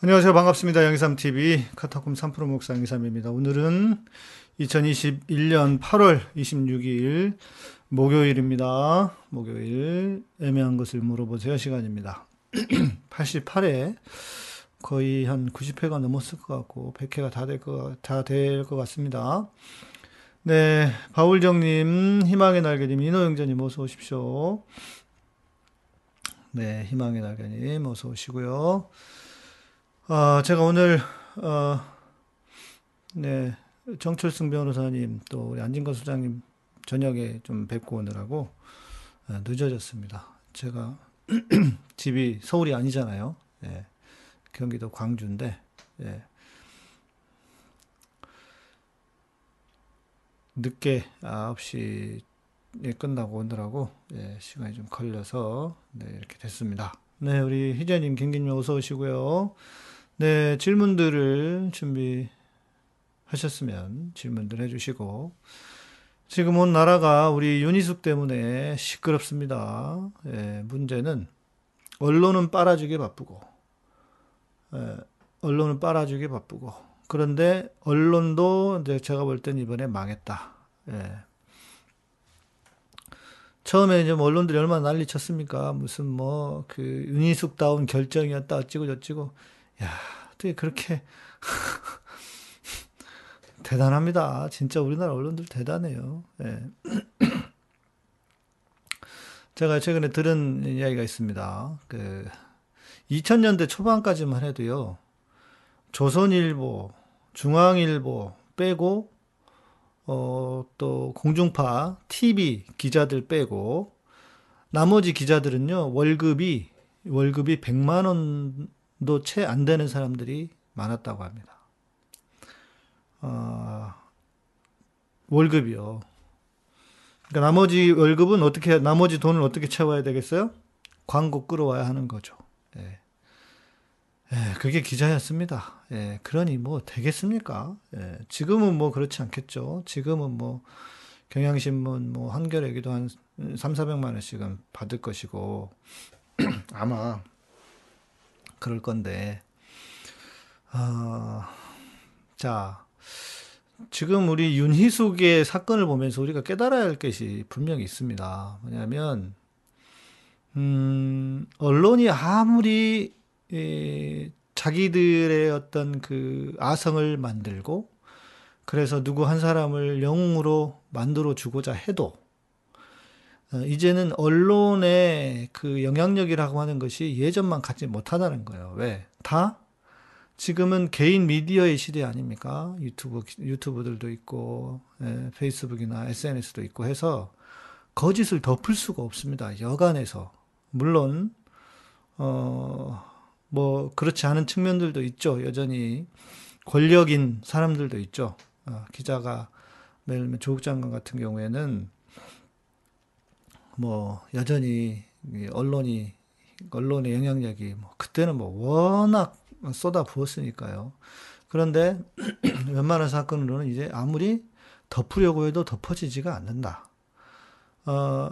안녕하세요. 반갑습니다. 양희삼TV 카타콤 3프로 목사 양희삼입니다. 오늘은 2021년 8월 26일 목요일입니다. 목요일 애매한 것을 물어보세요 시간입니다. 88회 거의 한 90회가 넘었을 것 같고 100회가 다 될 것, 다 될 것 같습니다. 네, 바울정님, 희망의 날개님, 인호영자님 어서 오십시오. 네, 희망의 날개님 어서 오시고요. 아, 제가 오늘 어, 네, 정철승 변호사님 또 우리 안진건 소장님 저녁에 좀 뵙고 오느라고 어, 늦어졌습니다. 제가 집이 서울이 아니잖아요. 예, 경기도 광주인데 예, 늦게 9시에 끝나고 오느라고 예, 시간이 좀 걸려서 네, 이렇게 됐습니다. 네, 우리 희재님, 김기님 어서 오시고요. 네, 질문들을 준비하셨으면 질문들 해주시고, 지금 온 나라가 우리 윤희숙 때문에 시끄럽습니다. 예, 문제는 언론은 빨아주기 바쁘고, 예, 언론은 빨아주기 바쁘고, 그런데 언론도 이제 제가 볼 땐 이번에 망했다. 예. 처음에 이제 뭐 언론들이 얼마나 난리 쳤습니까? 무슨 뭐 그 윤희숙다운 결정이었다 어찌고 저찌고 야, 어떻게 그렇게 대단합니다. 진짜 우리나라 언론들 대단해요. 예. 제가 최근에 들은 이야기가 있습니다. 그 2000년대 초반까지만 해도요. 조선일보, 중앙일보 빼고 어, 또 공중파, TV 기자들 빼고 나머지 기자들은요. 월급이 월급이 100만 원 도 채 안 되는 사람들이 많았다고 합니다. 어, 월급이요. 그러니까 나머지 월급은 어떻게, 나머지 돈을 어떻게 채워야 되겠어요? 광고 끌어와야 하는 거죠. 예. 예, 그게 기자였습니다. 예, 그러니 뭐 되겠습니까? 예, 지금은 뭐 그렇지 않겠죠. 지금은 뭐 경향신문, 뭐 한겨레기도 한 3, 400만 원씩은 받을 것이고 아마 그럴 건데, 어, 자, 지금 우리 윤희숙의 사건을 보면서 우리가 깨달아야 할 것이 분명히 있습니다. 뭐냐면, 음, 언론이 아무리, 에, 자기들의 어떤 그 아성을 만들고, 그래서 누구 한 사람을 영웅으로 만들어 주고자 해도, 어, 이제는 언론의 그 영향력이라고 하는 것이 예전만 갖지 못하다는 거예요. 왜? 다 지금은 개인 미디어의 시대 아닙니까? 유튜브, 유튜브들도 있고, 예, 페이스북이나 SNS도 있고 해서 거짓을 덮을 수가 없습니다. 여간에서. 물론, 어, 뭐, 그렇지 않은 측면들도 있죠. 여전히 권력인 사람들도 있죠. 어, 기자가, 들면 조국 장관 같은 경우에는 뭐 여전히 언론이 언론의 영향력이 뭐 그때는 뭐 워낙 쏟아 부었으니까요. 그런데 웬만한 사건으로는 이제 아무리 덮으려고 해도 덮어지지가 않는다. 어,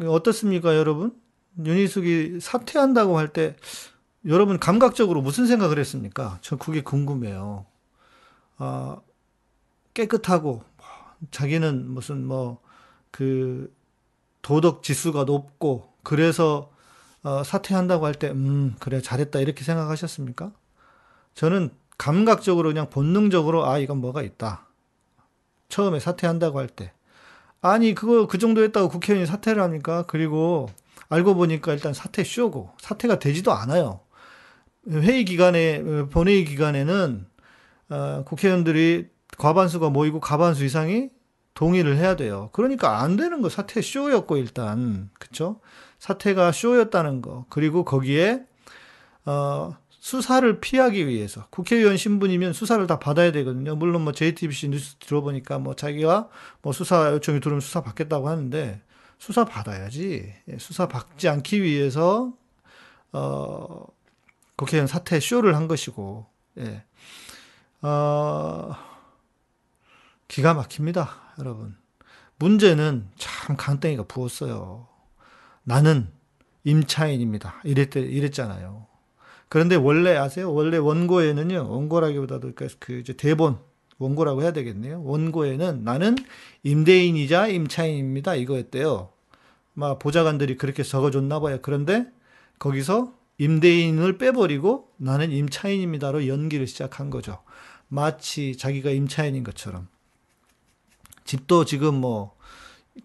어떻습니까, 여러분? 윤희숙이 사퇴한다고 할 때 여러분 감각적으로 무슨 생각을 했습니까? 저 그게 궁금해요. 어, 깨끗하고 자기는 무슨 뭐 그 도덕 지수가 높고 그래서 어, 사퇴한다고 할 때, 음, 그래, 잘했다, 이렇게 생각하셨습니까? 저는 감각적으로 그냥 본능적으로, 아, 이건 뭐가 있다. 처음에 사퇴한다고 할 때. 아니, 그거 그 정도 했다고 국회의원이 사퇴를 합니까? 그리고 알고 보니까 일단 사퇴 쇼고, 사퇴가 되지도 않아요. 회의 기간에, 본회의 기간에는, 어, 국회의원들이 과반수가 모이고 과반수 이상이 동의를 해야 돼요. 그러니까 안 되는 거 사퇴 쇼였고 일단 그쵸? 사퇴가 쇼였다는 거 그리고 거기에 어, 수사를 피하기 위해서 국회의원 신분이면 수사를 다 받아야 되거든요. 물론 뭐 JTBC 뉴스 들어보니까 뭐 자기가 뭐 수사 요청이 들어오면 수사 받겠다고 하는데 수사 받아야지. 예, 수사 받지 않기 위해서 어, 국회의원 사퇴 쇼를 한 것이고 예. 어, 기가 막힙니다. 여러분. 문제는 참 강땡이가 부었어요. 나는 임차인입니다. 이랬, 이랬잖아요. 그런데 원래 아세요? 원래 원고에는요, 원고라기보다도 그, 그 이제 대본, 원고라고 해야 되겠네요. 원고에는 나는 임대인이자 임차인입니다. 이거였대요. 막 보좌관들이 그렇게 적어줬나 봐요. 그런데 거기서 임대인을 빼버리고 나는 임차인입니다로 연기를 시작한 거죠. 마치 자기가 임차인인 것처럼. 집도 지금 뭐,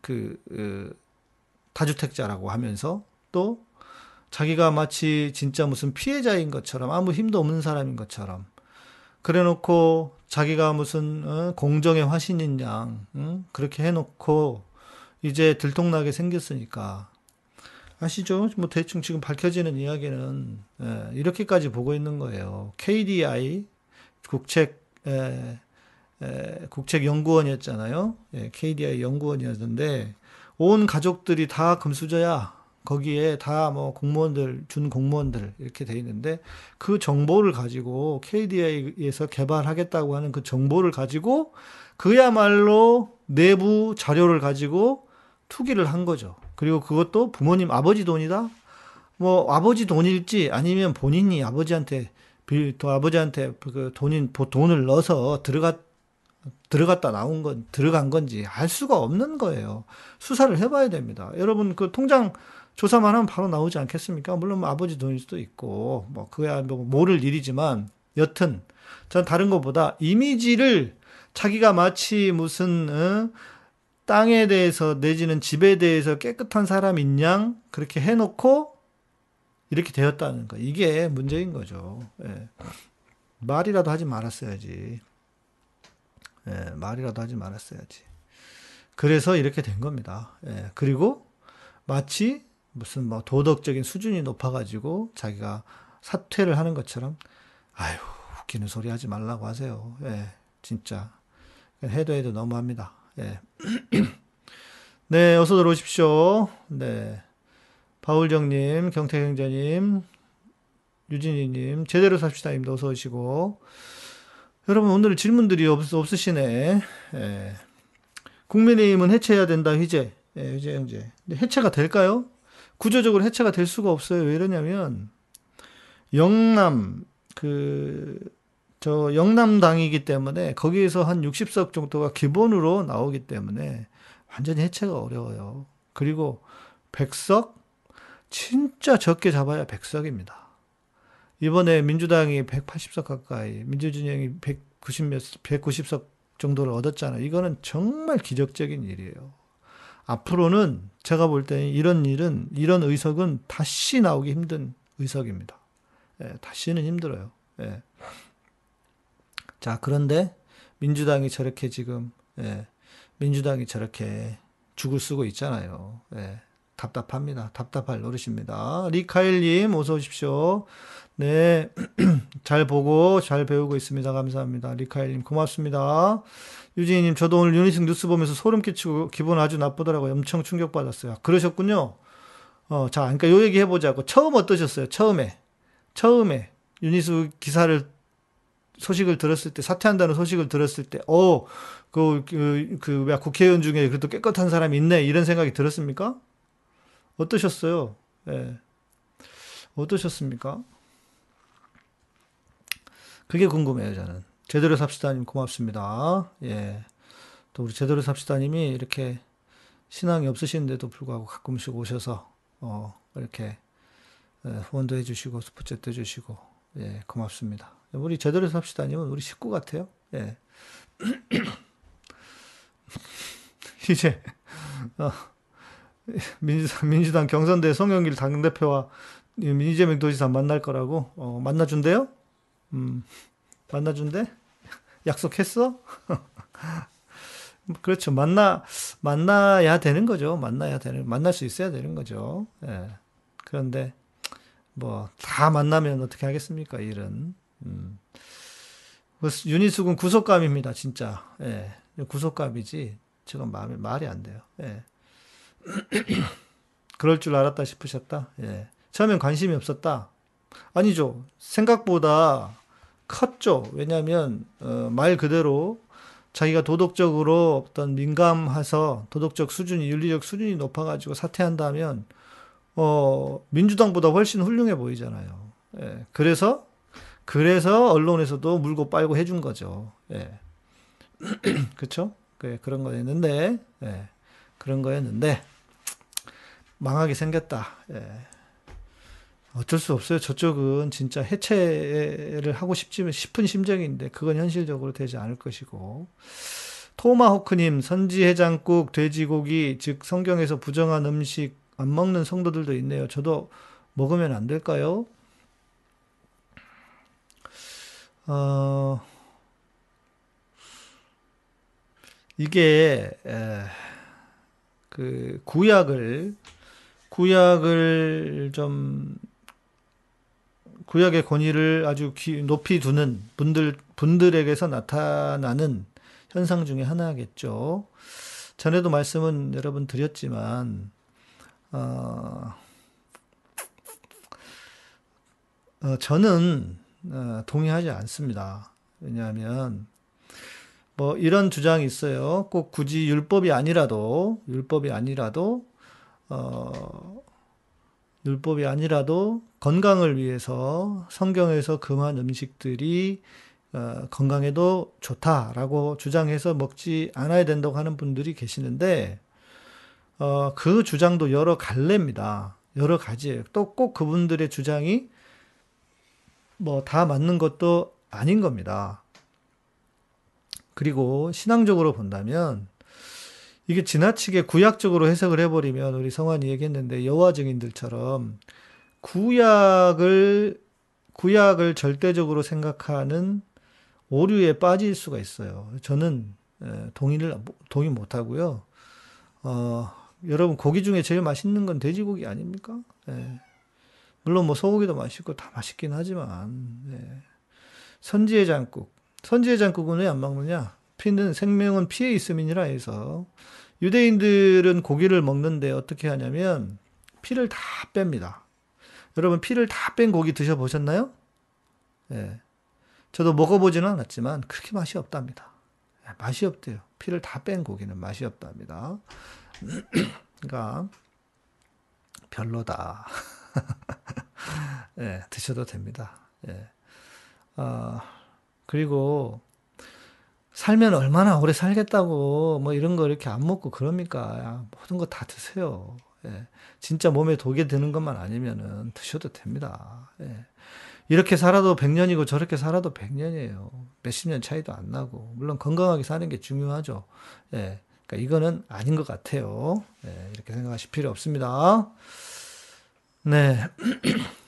그, 그 다주택자라고 하면서 또 자기가 마치 진짜 무슨 피해자인 것처럼 아무 힘도 없는 사람인 것처럼 그래 놓고 자기가 무슨 어, 공정의 화신인 양 응? 그렇게 해놓고 이제 들통나게 생겼으니까 아시죠? 뭐 대충 지금 밝혀지는 이야기는 예, 이렇게까지 보고 있는 거예요. KDI 국책 에, 에, 국책연구원이었잖아요. 예, KDI 연구원이었는데 온 가족들이 다 금수저야. 거기에 다 뭐 공무원들, 준 공무원들 이렇게 돼 있는데 그 정보를 가지고 KDI에서 개발하겠다고 하는 그 정보를 가지고 그야말로 내부 자료를 가지고 투기를 한 거죠. 그리고 그것도 부모님 아버지 돈이다? 뭐 아버지 돈일지 아니면 본인이 아버지한테 빌, 또 아버지한테 그 돈인, 돈을 넣어서 들어갔, 들어갔다 나온 건, 들어간 건지 알 수가 없는 거예요. 수사를 해봐야 됩니다. 여러분, 그 통장 조사만 하면 바로 나오지 않겠습니까? 물론 뭐 아버지 돈일 수도 있고, 뭐, 그야 뭐 모를 일이지만, 여튼, 전 다른 것보다 이미지를 자기가 마치 무슨, 어? 땅에 대해서 내지는 집에 대해서 깨끗한 사람인 양 그렇게 해놓고 이렇게 되었다는 거. 이게 문제인 거죠. 예. 말이라도 하지 말았어야지. 예, 말이라도 하지 말았어야지. 그래서 이렇게 된 겁니다. 예, 그리고 마치 무슨 뭐 도덕적인 수준이 높아가지고 자기가 사퇴를 하는 것처럼 아유 웃기는 소리 하지 말라고 하세요. 예, 진짜 해도 해도 너무합니다. 예. 네, 어서 들어오십시오. 네. 바울정님, 경태경자님, 유진이님, 제대로 삽시다님도 어서 오시고. 여러분, 오늘 질문들이 없, 없으시네. 예. 국민의힘은 해체해야 된다, 희재. 예, 희재 형제. 해체가 될까요? 구조적으로 해체가 될 수가 없어요. 왜 이러냐면, 영남, 그, 저 영남당이기 때문에 거기에서 한 60석 정도가 기본으로 나오기 때문에 완전히 해체가 어려워요. 그리고 100석 진짜 적게 잡아야 100석입니다. 이번에 민주당이 180석 가까이, 민주진영이 190 몇, 190석 정도를 얻었잖아요. 이거는 정말 기적적인 일이에요. 앞으로는 제가 볼 때는 이런 일은, 이런 의석은 다시 나오기 힘든 의석입니다. 예, 다시는 힘들어요. 예. 자, 그런데 민주당이 저렇게 지금, 예, 민주당이 저렇게 죽을 쓰고 있잖아요. 예, 답답합니다. 답답할 노릇입니다. 리카엘님, 어서 오십시오. 네, 잘 보고 잘 배우고 있습니다. 감사합니다. 리카엘님, 고맙습니다. 유진이님, 저도 오늘 유니승 뉴스 보면서 소름 끼치고 기분 아주 나쁘더라고요. 엄청 충격받았어요. 그러셨군요. 어, 자, 그러니까 요 얘기 해보자고. 처음 어떠셨어요? 처음에. 처음에. 유니스 기사를 소식을 들었을 때, 사퇴한다는 소식을 들었을 때, 어, 그, 그, 그, 왜 국회의원 중에 그래도 깨끗한 사람이 있네, 이런 생각이 들었습니까? 어떠셨어요? 예. 네. 어떠셨습니까? 그게 궁금해요, 저는. 제대로 삽시다님 고맙습니다. 예. 또 우리 제대로 삽시다님이 이렇게 신앙이 없으신데도 불구하고 가끔씩 오셔서, 어, 이렇게 후원도 해주시고, 스포츠도 해주시고, 예, 고맙습니다. 우리 제대로 삽시다님은 우리 식구 같아요. 예. 이제 어, 민주당, 민주당 경선대 송영길 당대표와 이재명 도지사 만날 거라고 어, 만나준대요? 음, 만나준대? 약속했어? 그렇죠. 만나 만나야 되는 거죠. 만나야 되는 만날 수 있어야 되는 거죠. 예. 그런데 뭐 다 만나면 어떻게 하겠습니까? 일은 음. 유니숙은 구속감입니다, 진짜. 예. 구속감이지. 지금 마음에 말이 안 돼요. 예. 그럴 줄 알았다 싶으셨다. 예. 처음엔 관심이 없었다. 아니죠. 생각보다 컸죠. 왜냐하면 어, 말 그대로 자기가 도덕적으로 어떤 민감해서 도덕적 수준이 윤리적 수준이 높아가지고 사퇴한다면 어 민주당보다 훨씬 훌륭해 보이잖아요. 예. 그래서 그래서 언론에서도 물고 빨고 해준 거죠. 예. 그렇죠? 그 그런 거였는데 예. 그런 거였는데 망하게 생겼다. 예. 어쩔 수 없어요. 저쪽은 진짜 해체를 하고 싶지 싶은 심정인데 그건 현실적으로 되지 않을 것이고. 토마호크님, 선지해장국, 돼지고기, 즉 성경에서 부정한 음식 안 먹는 성도들도 있네요. 저도 먹으면 안 될까요? 어, 이게 에, 그 구약을 구약을 좀 구약의 권위를 아주 높이 두는 분들 분들에게서 나타나는 현상 중에 하나겠죠. 전에도 말씀은 여러분 드렸지만 어, 어, 저는 어, 동의하지 않습니다. 왜냐하면 뭐 이런 주장이 있어요. 꼭 굳이 율법이 아니라도 율법이 아니라도 어, 율법이 아니라도 건강을 위해서 성경에서 금한 음식들이 어, 건강에도 좋다라고 주장해서 먹지 않아야 된다고 하는 분들이 계시는데 어, 그 주장도 여러 갈래입니다. 여러 가지예요. 또 꼭 그분들의 주장이 뭐 다 맞는 것도 아닌 겁니다. 그리고 신앙적으로 본다면 이게 지나치게 구약적으로 해석을 해버리면 우리 성환이 얘기했는데 여호와 증인들처럼 구약을 구약을 절대적으로 생각하는 오류에 빠질 수가 있어요. 저는 동의를 동의 못 하고요. 어, 여러분 고기 중에 제일 맛있는 건 돼지고기 아닙니까? 예. 물론 뭐 소고기도 맛있고 다 맛있긴 하지만 예. 선지의 장국 선지의 장국은 왜 안 먹느냐? 피는 생명은 피에 있음이니라 해서 유대인들은 고기를 먹는데 어떻게 하냐면 피를 다 뺍니다. 여러분 피를 다 뺀 고기 드셔보셨나요? 예. 저도 먹어보지는 않았지만 그렇게 맛이 없답니다. 예, 맛이 없대요. 피를 다 뺀 고기는 맛이 없답니다. 그러니까 별로다. 예, 드셔도 됩니다. 예. 아, 그리고 살면 얼마나 오래 살겠다고 뭐 이런 거 이렇게 안 먹고 그럽니까? 야, 모든 거 다 드세요. 예. 진짜 몸에 독이 드는 것만 아니면은 드셔도 됩니다. 예. 이렇게 살아도 100년이고 저렇게 살아도 100년이에요. 몇십 년 차이도 안 나고. 물론 건강하게 사는 게 중요하죠. 예. 그러니까 이거는 아닌 것 같아요. 예. 이렇게 생각하실 필요 없습니다. 네.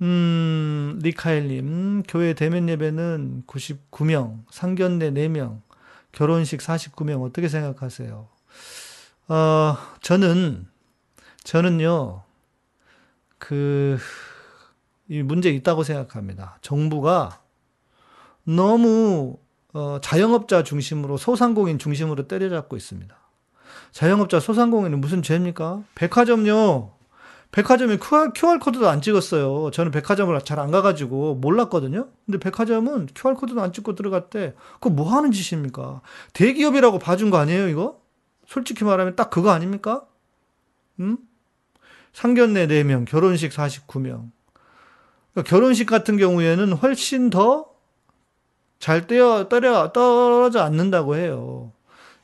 음, 리카엘님, 교회 대면 예배는 99명, 상견례 4명, 결혼식 49명, 어떻게 생각하세요? 어, 저는, 저는요, 그, 이 문제 있다고 생각합니다. 정부가 너무 어, 자영업자 중심으로 소상공인 중심으로 때려잡고 있습니다. 자영업자 소상공인은 무슨 죄입니까? 백화점요. 백화점에 QR, 코드도 안 찍었어요. 저는 백화점을 잘 안 가가지고 몰랐거든요. 근데 백화점은 QR 코드도 안 찍고 들어갔대. 그거 뭐 하는 짓입니까? 대기업이라고 봐준 거 아니에요, 이거? 솔직히 말하면 딱 그거 아닙니까? 음? 상견례 4명, 결혼식 49명. 그러니까 결혼식 같은 경우에는 훨씬 더 잘 떼어, 떨어, 떨어져 않는다고 해요.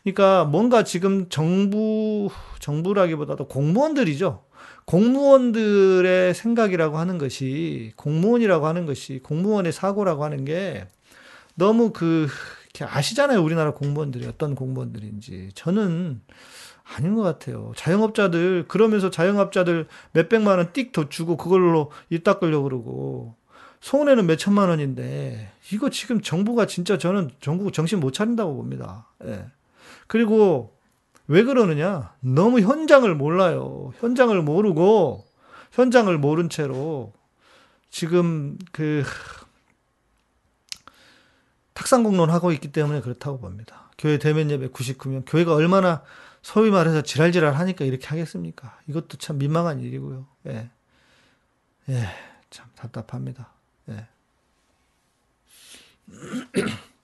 그러니까 뭔가 지금 정부, 정부라기보다도 공무원들이죠. 공무원들의 생각이라고 하는 것이, 공무원이라고 하는 것이, 공무원의 사고라고 하는 게 너무 그, 아시잖아요. 우리나라 공무원들이 어떤 공무원들인지. 저는 아닌 것 같아요. 자영업자들 그러면서 자영업자들 몇 백만 원 띡 더 주고 그걸로 입 닦으려고 그러고 손해는 몇 천만 원인데 이거 지금 정부가 진짜 저는 정부 정신 못 차린다고 봅니다. 예. 그리고 왜 그러느냐? 너무 현장을 몰라요. 현장을 모르고 현장을 모른 채로 지금 그 탁상공론 하고 있기 때문에 그렇다고 봅니다. 교회 대면 예배 99명. 교회가 얼마나 소위 말해서 지랄지랄 하니까 이렇게 하겠습니까? 이것도 참 민망한 일이고요. 예. 예, 참 답답합니다. 예.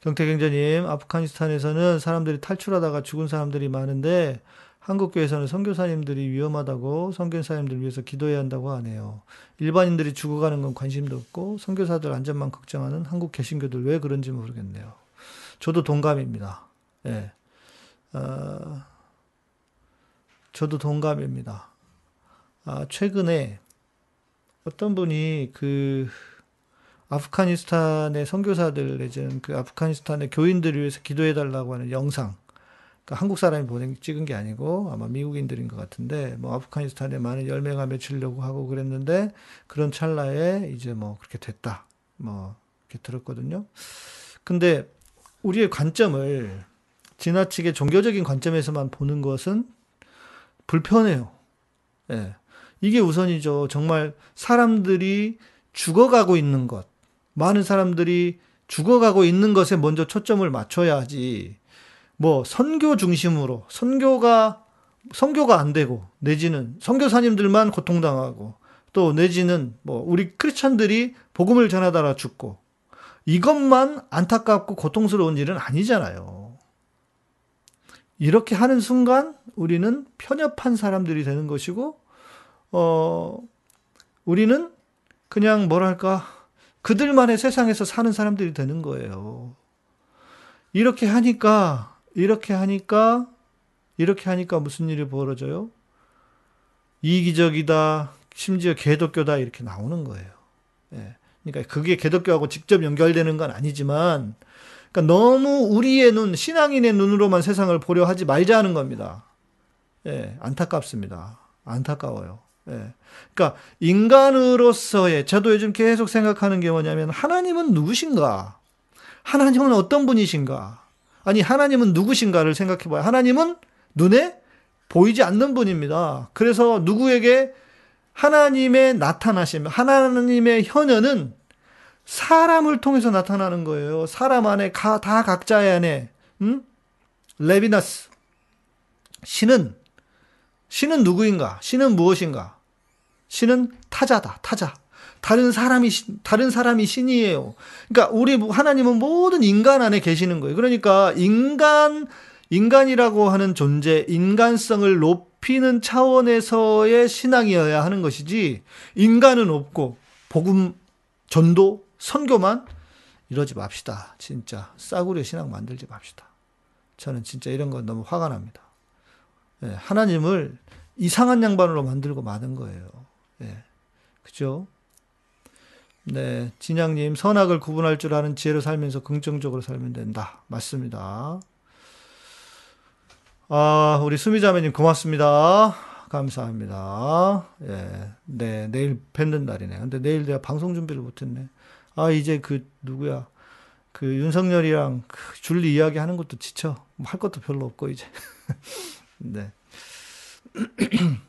경태경제님, 아프가니스탄에서는 사람들이 탈출하다가 죽은 사람들이 많은데 한국 교회에서는 선교사님들이 위험하다고 선교사님들 위해서 기도해야 한다고 하네요. 일반인들이 죽어가는 건 관심도 없고 선교사들 안전만 걱정하는 한국 개신교들 왜 그런지 모르겠네요. 저도 동감입니다. 예. 어, 저도 동감입니다. 아, 최근에 어떤 분이 그 아프가니스탄의 선교사들 내지는 그 아프가니스탄의 교인들을 위해서 기도해 달라고 하는 영상 그러니까 한국 사람이 보낸 찍은 게 아니고 아마 미국인들인 것 같은데 뭐 아프가니스탄에 많은 열매가 맺히려고 하고 그랬는데 그런 찰나에 이제 뭐 그렇게 됐다 뭐 이렇게 들었거든요. 근데 우리의 관점을 지나치게 종교적인 관점에서만 보는 것은 불편해요. 예. 이게 우선이죠. 정말 사람들이 죽어가고 있는 것, 많은 사람들이 죽어가고 있는 것에 먼저 초점을 맞춰야 하지. 뭐 선교 중심으로 선교가 선교가 안 되고 내지는 선교사님들만 고통당하고 또 내지는 뭐 우리 크리스천들이 복음을 전하다가 죽고 이것만 안타깝고 고통스러운 일은 아니잖아요. 이렇게 하는 순간 우리는 편협한 사람들이 되는 것이고 어 우리는 그냥 뭐랄까 그들만의 세상에서 사는 사람들이 되는 거예요. 이렇게 하니까 이렇게 하니까 이렇게 하니까 무슨 일이 벌어져요? 이기적이다. 심지어 개독교다 이렇게 나오는 거예요. 예. 그러니까 그게 개독교하고 직접 연결되는 건 아니지만 그러니까 너무 우리의 눈, 신앙인의 눈으로만 세상을 보려 하지 말자는 겁니다. 예, 안타깝습니다. 안타까워요. 예. 그러니까 인간으로서의 저도 요즘 계속 생각하는 게 뭐냐면 하나님은 누구신가? 하나님은 어떤 분이신가? 아니 하나님은 누구신가를 생각해 봐요. 하나님은 눈에 보이지 않는 분입니다. 그래서 누구에게 하나님의 나타나심, 하나님의 현현은 사람을 통해서 나타나는 거예요. 사람 안에 다 각자의 안에 음? 레비나스 신은 신은 누구인가? 신은 무엇인가? 신은 타자다. 타자. 다른 사람이 다른 사람이 신이에요. 그러니까 우리 하나님은 모든 인간 안에 계시는 거예요. 그러니까 인간 인간이라고 하는 존재, 인간성을 높이는 차원에서의 신앙이어야 하는 것이지 인간은 없고 복음 전도 선교만 이러지 맙시다. 진짜 싸구려 신앙 만들지 맙시다. 저는 진짜 이런 건 너무 화가 납니다. 예, 하나님을 이상한 양반으로 만들고 마는 거예요. 예, 그죠? 네, 진양님, 선악을 구분할 줄 아는 지혜로 살면서 긍정적으로 살면 된다. 맞습니다. 아, 우리 수미자매님 고맙습니다. 감사합니다. 예, 네, 내일 뵙는 날이네. 근데 내일 내가 방송 준비를 못했네. 아, 이제 그, 누구야. 그 윤석열이랑 그 줄리 이야기 하는 것도 지쳐. 뭐 할 것도 별로 없고, 이제. 네.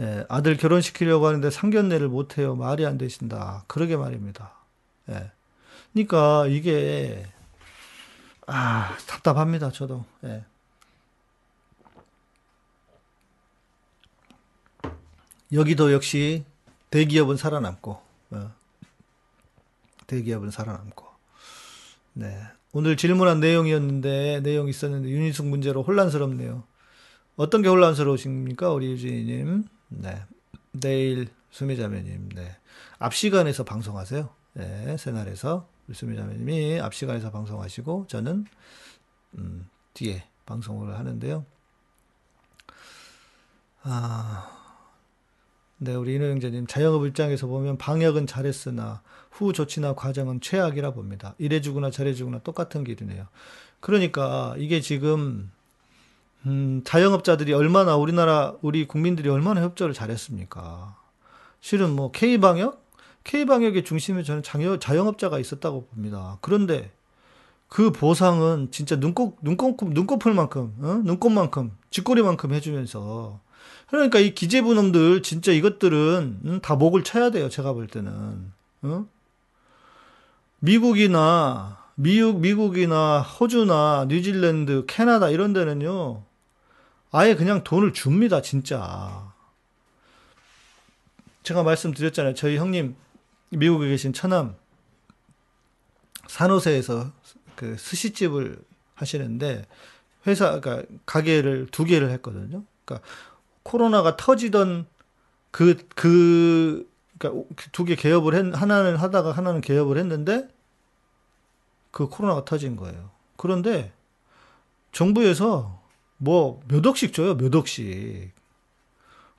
예, 아들 결혼시키려고 하는데 상견례를 못해요. 말이 안 되신다. 그러게 말입니다. 예. 그러니까 이게 아 답답합니다. 저도. 예. 여기도 역시 대기업은 살아남고 어. 대기업은 살아남고. 네. 오늘 질문한 내용이었는데 내용 있었는데 윤희숙 문제로 혼란스럽네요. 어떤 게 혼란스러우십니까, 우리 유진님? 네. 내일 수미자매님, 네. 앞 시간에서 방송하세요. 네. 새날에서 수미자매님이 앞 시간에서 방송하시고 저는 음, 뒤에 방송을 하는데요. 아, 네, 우리 인호 형제님 자영업 입장에서 보면 방역은 잘했으나 후 조치나 과정은 최악이라 봅니다. 이래주거나 저래주거나 똑같은 길이네요. 그러니까 이게 지금 음, 자영업자들이 얼마나 우리나라 우리 국민들이 얼마나 협조를 잘했습니까? 실은 뭐 K 방역, K 방역의 중심에 저는 자영, 자영업자가 있었다고 봅니다. 그런데 그 보상은 진짜 눈곱 눈곱 눈곱풀만큼, 어? 눈곱만큼, 쥐꼬리만큼 해주면서 그러니까 이 기재부 놈들 진짜 이것들은 음, 다 목을 쳐야 돼요. 제가 볼 때는 어? 미국이나 미국 미국이나 호주나 뉴질랜드, 캐나다 이런 데는요. 아예 그냥 돈을 줍니다, 진짜. 제가 말씀드렸잖아요. 저희 형님, 미국에 계신 처남, 산호세에서 그 스시집을 하시는데, 회사, 그러니까 가게를 두 개를 했거든요. 그러니까 코로나가 터지던 그, 그, 그러니까 두 개 개업을 했, 하나는 하다가 하나는 개업을 했는데 그 코로나가 터진 거예요. 그런데 정부에서 뭐 몇 억씩 줘요, 몇 억씩.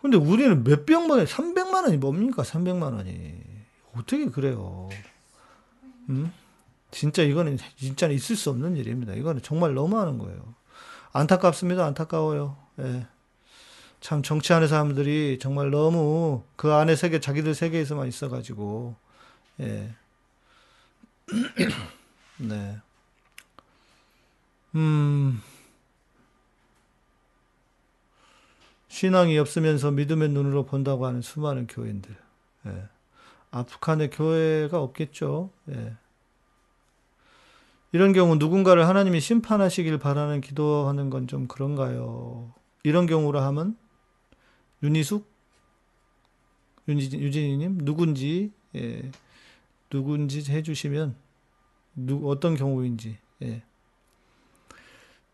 근데 우리는 몇 병만에 300만 원이 뭡니까? 300만 원이. 어떻게 그래요? 음? 진짜 이거는 진짜 있을 수 없는 일입니다. 이거는 정말 너무하는 거예요. 안타깝습니다. 안타까워요. 예. 참 정치하는 사람들이 정말 너무 그 안에 세계 자기들 세계에서만 있어가지고 예. 네. 음. 신앙이 없으면서 믿음의 눈으로 본다고 하는 수많은 교인들. 예. 아프간에 교회가 없겠죠. 예. 이런 경우 누군가를 하나님이 심판하시길 바라는 기도하는 건 좀 그런가요? 이런 경우라 하면 윤희숙 유진이님 누군지 예, 누군지 해주시면 누 어떤 경우인지 예.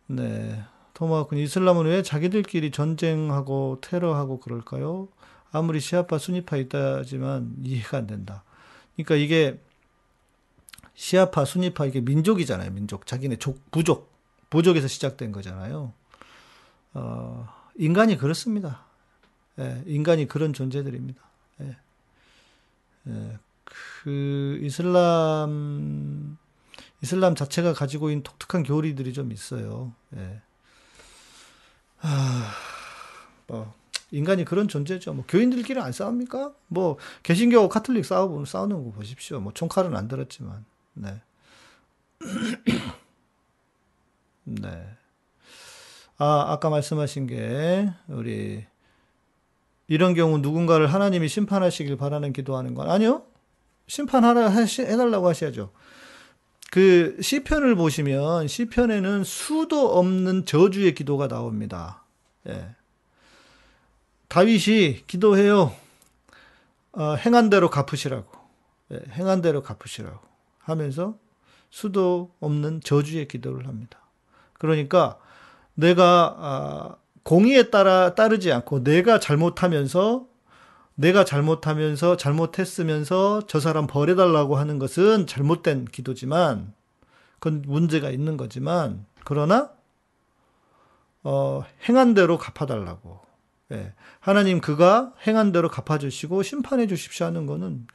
네 토마호크 이슬람은 왜 자기들끼리 전쟁하고 테러하고 그럴까요? 아무리 시아파 순위파 있다지만 이해가 안 된다. 그러니까 이게 시아파 순위파 이게 민족이잖아요. 민족 자기네 족 부족 부족에서 시작된 거잖아요. 어, 인간이 그렇습니다. 예, 인간이 그런 존재들입니다. 예, 예, 그 이슬람 이슬람 자체가 가지고 있는 독특한 교리들이 좀 있어요. 예. 아, 뭐 인간이 그런 존재죠. 뭐 교인들끼리 안 싸웁니까? 뭐 개신교 카톨릭 싸우고 싸우는 거 보십시오. 뭐 총칼은 안 들었지만, 네, 네. 아 아까 말씀하신 게 우리 이런 경우 누군가를 하나님이 심판하시길 바라는 기도하는 건 아니요. 심판하라 해달라고 하셔야죠. 그 시편을 보시면 시편에는 수도 없는 저주의 기도가 나옵니다. 예. 다윗이 기도해요. 어, 행한 대로 갚으시라고. 예, 행한 대로 갚으시라고 하면서 수도 없는 저주의 기도를 합니다. 그러니까 내가 아, 공의에 따라 따르지 않고 내가 잘못하면서 내가 잘못하면서 잘못했으면서 저 사람 버려달라고 하는 것은 잘못된 기도지만 그건 문제가 있는 거지만 그러나 어, 행한 대로 갚아달라고 예. 하나님 그가 행한 대로 갚아주시고 심판해 주십시오 하는 거는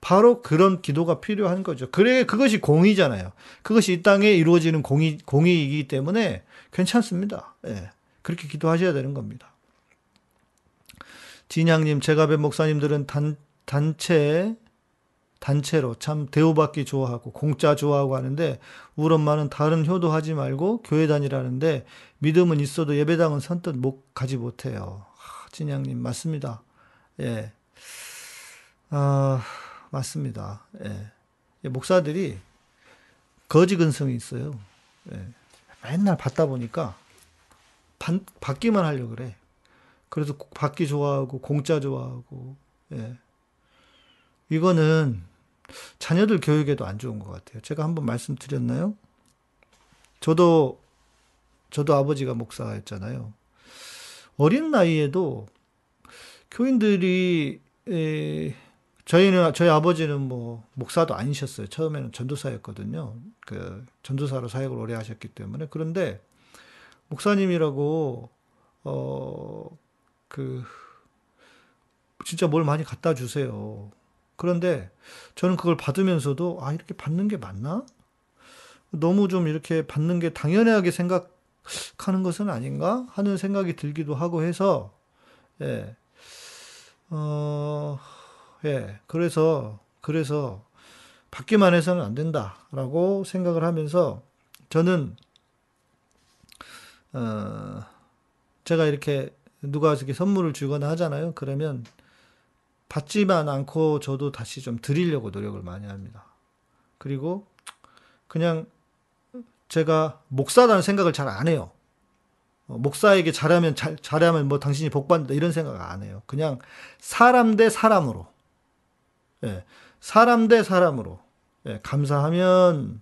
바로 그런 기도가 필요한 거죠. 그래 그것이 공의잖아요. 그것이 이 땅에 이루어지는 공의 공의이기 때문에 괜찮습니다. 예. 그렇게 기도하셔야 되는 겁니다. 진양님, 제가배 목사님들은 단, 단체, 단체로 참 대우받기 좋아하고 공짜 좋아하고 하는데 우리 엄마는 다른 효도하지 말고 교회 다니라는데 믿음은 있어도 예배당은 선뜻 못 가지 못해요. 아, 진양님 맞습니다. 예, 아 맞습니다. 예, 목사들이 거지 근성이 있어요. 예, 맨날 받다 보니까 받, 받기만 하려고 그래. 그래서 받기 좋아하고 공짜 좋아하고 예. 이거는 자녀들 교육에도 안 좋은 것 같아요. 제가 한번 말씀드렸나요? 저도 저도 아버지가 목사였잖아요. 어린 나이에도 교인들이 에, 저희는 저희 아버지는 뭐 목사도 아니셨어요. 처음에는 전도사였거든요. 그 전도사로 사역을 오래 하셨기 때문에 그런데 목사님이라고 어 그 진짜 뭘 많이 갖다 주세요. 그런데 저는 그걸 받으면서도 아 이렇게 받는 게 맞나? 너무 좀 이렇게 받는 게 당연하게 생각하는 것은 아닌가 하는 생각이 들기도 하고 해서 예. 어, 예. 그래서 그래서 받기만 해서는 안 된다라고 생각을 하면서 저는 어, 제가 이렇게 누가 이렇게 선물을 주거나 하잖아요. 그러면 받지만 않고 저도 다시 좀 드리려고 노력을 많이 합니다. 그리고 그냥 제가 목사라는 생각을 잘 안 해요. 어, 목사에게 잘하면 잘, 잘하면 뭐 당신이 복 받는다 이런 생각 안 해요. 그냥 사람 대 사람으로. 예. 사람 대 사람으로. 예. 감사하면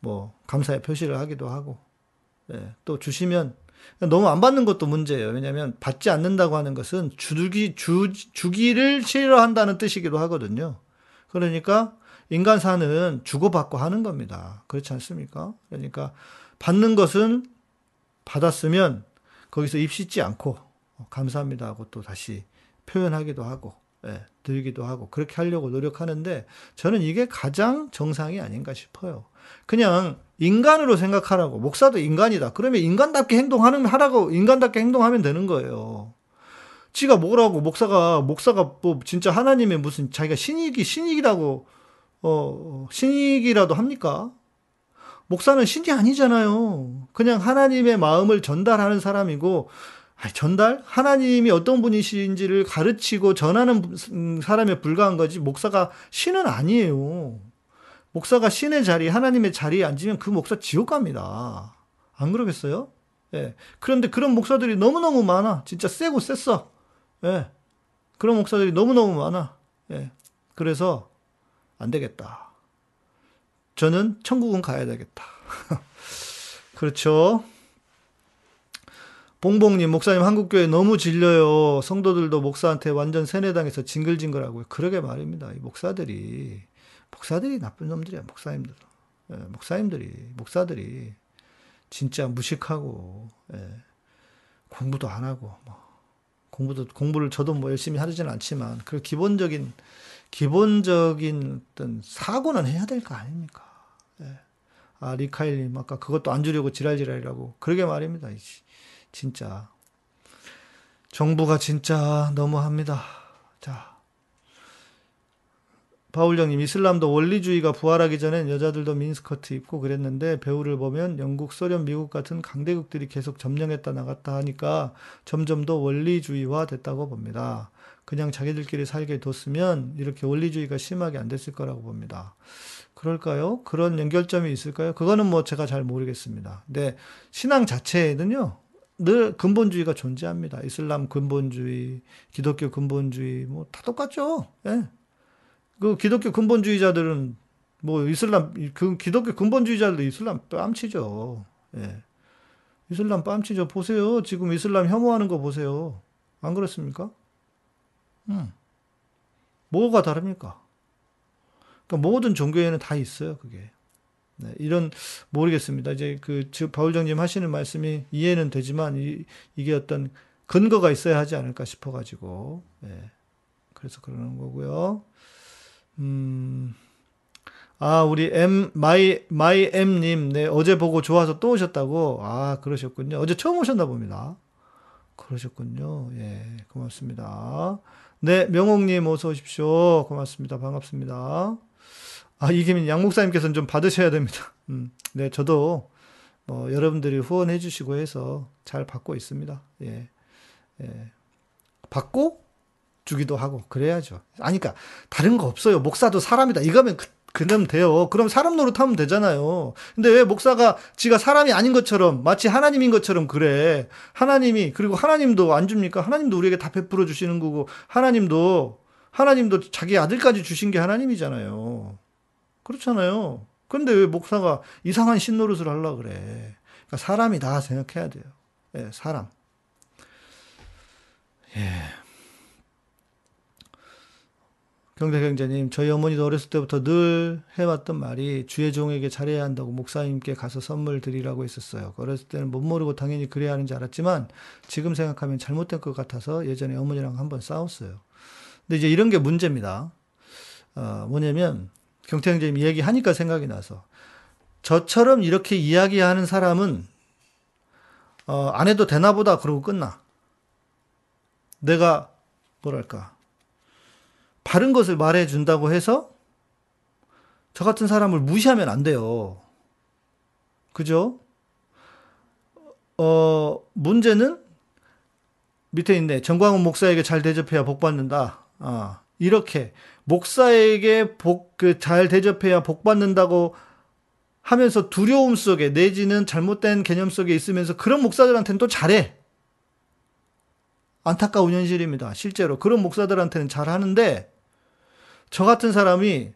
뭐 감사의 표시를 하기도 하고. 예, 또 주시면 너무 안 받는 것도 문제예요. 왜냐하면 받지 않는다고 하는 것은 주기 주 주기를 싫어한다는 뜻이기도 하거든요. 그러니까 인간 사는 주고받고 하는 겁니다. 그렇지 않습니까? 그러니까 받는 것은 받았으면 거기서 입 씻지 않고 감사합니다 하고 또 다시 표현하기도 하고 예, 드리기도 하고 그렇게 하려고 노력하는데 저는 이게 가장 정상이 아닌가 싶어요. 그냥 인간으로 생각하라고 목사도 인간이다. 그러면 인간답게 행동하는 하라고 인간답게 행동하면 되는 거예요. 지가 뭐라고 목사가 목사가 뭐 진짜 하나님의 무슨 자기가 신이기 신이라고 어 신이기라도 합니까? 목사는 신이 아니잖아요. 그냥 하나님의 마음을 전달하는 사람이고 전달? 하나님이 어떤 분이신지를 가르치고 전하는 사람에 불과한 거지 목사가 신은 아니에요. 목사가 신의 자리, 하나님의 자리에 앉으면 그 목사 지옥 갑니다. 안 그러겠어요? 예. 그런데 그런 목사들이 너무너무 많아. 진짜 세고 셌어. 예. 그런 목사들이 너무너무 많아. 예. 그래서 안 되겠다. 저는 천국은 가야 되겠다. 그렇죠. 봉봉님, 목사님 한국교회 너무 질려요. 성도들도 목사한테 완전 세뇌당해서 징글징글하고요. 그러게 말입니다. 이 목사들이, 목사들이 나쁜 놈들이야, 목사님들. 예, 목사님들이, 목사들이 진짜 무식하고, 예, 공부도 안 하고, 뭐, 공부도, 공부를 저도 뭐 열심히 하지는 않지만, 그 기본적인, 기본적인 어떤 사고는 해야 될 거 아닙니까? 예. 아, 리카일님, 아까 그것도 안 주려고 지랄지랄이라고. 그러게 말입니다. 진짜. 정부가 진짜 너무합니다. 자. 바울령님, 이슬람도 원리주의가 부활하기 전엔 여자들도 미니스커트 입고 그랬는데 배우를 보면 영국, 소련, 미국 같은 강대국들이 계속 점령했다 나갔다 하니까 점점 더 원리주의화 됐다고 봅니다. 그냥 자기들끼리 살게 뒀으면 이렇게 원리주의가 심하게 안 됐을 거라고 봅니다. 그럴까요? 그런 연결점이 있을까요? 그거는 뭐 제가 잘 모르겠습니다. 근데 신앙 자체에는요, 늘 근본주의가 존재합니다. 이슬람 근본주의, 기독교 근본주의, 뭐 다 똑같죠. 예. 그 기독교 근본주의자들은 뭐 이슬람 그 기독교 근본주의자들도 이슬람 뺨치죠. 예. 이슬람 뺨치죠. 보세요. 지금 이슬람 혐오하는 거 보세요. 안 그렇습니까? 음. 뭐가 다릅니까? 그러니까 모든 종교에는 다 있어요, 그게. 네, 이런 모르겠습니다. 이제 그 바울정님 하시는 말씀이 이해는 되지만 이, 이게 어떤 근거가 있어야 하지 않을까 싶어가지고 네, 그래서 그러는 거고요. 음, 아 우리 M 마이 마이 M님 네 어제 보고 좋아서 또 오셨다고 아 그러셨군요. 어제 처음 오셨나 봅니다. 그러셨군요. 예 고맙습니다. 네 명옥님 어서 오십시오. 고맙습니다. 반갑습니다. 아, 이기민 양 목사님께서는 좀 받으셔야 됩니다. 음, 네, 저도 뭐 여러분들이 후원해 주시고 해서 잘 받고 있습니다. 예. 예. 받고 주기도 하고 그래야죠. 아니 그러니까 다른 거 없어요. 목사도 사람이다. 이거면 그, 그럼 돼요. 그럼 사람 노릇하면 되잖아요. 근데 왜 목사가 지가 사람이 아닌 것처럼 마치 하나님인 것처럼 그래. 하나님이 그리고 하나님도 안 줍니까? 하나님도 우리에게 다 베풀어 주시는 거고 하나님도 하나님도 자기 아들까지 주신 게 하나님이잖아요. 그렇잖아요. 근데 왜 목사가 이상한 신노릇을 하려 그래? 그러니까 사람이 다 생각해야 돼요. 예, 사람. 예. 경대경제님, 저희 어머니도 어렸을 때부터 늘 해왔던 말이 주의 종에게 잘해야 한다고 목사님께 가서 선물 드리라고 했었어요. 어렸을 때는 못 모르고 당연히 그래야 하는지 알았지만 지금 생각하면 잘못된 것 같아서 예전에 어머니랑 한번 싸웠어요. 근데 이제 이런 게 문제입니다. 어, 뭐냐면 경태형제님 이야기하니까 생각이 나서 저처럼 이렇게 이야기하는 사람은 어, 안 해도 되나 보다 그러고 끝나. 내가 뭐랄까 바른 것을 말해 준다고 해서 저 같은 사람을 무시하면 안 돼요. 그죠? 어, 문제는 밑에 있네. 정광훈 목사에게 잘 대접해야 복 받는다. 아, 이렇게 목사에게 복, 그, 잘 대접해야 복 받는다고 하면서 두려움 속에 내지는 잘못된 개념 속에 있으면서 그런 목사들한테는 또 잘해. 안타까운 현실입니다. 실제로. 그런 목사들한테는 잘 하는데, 저 같은 사람이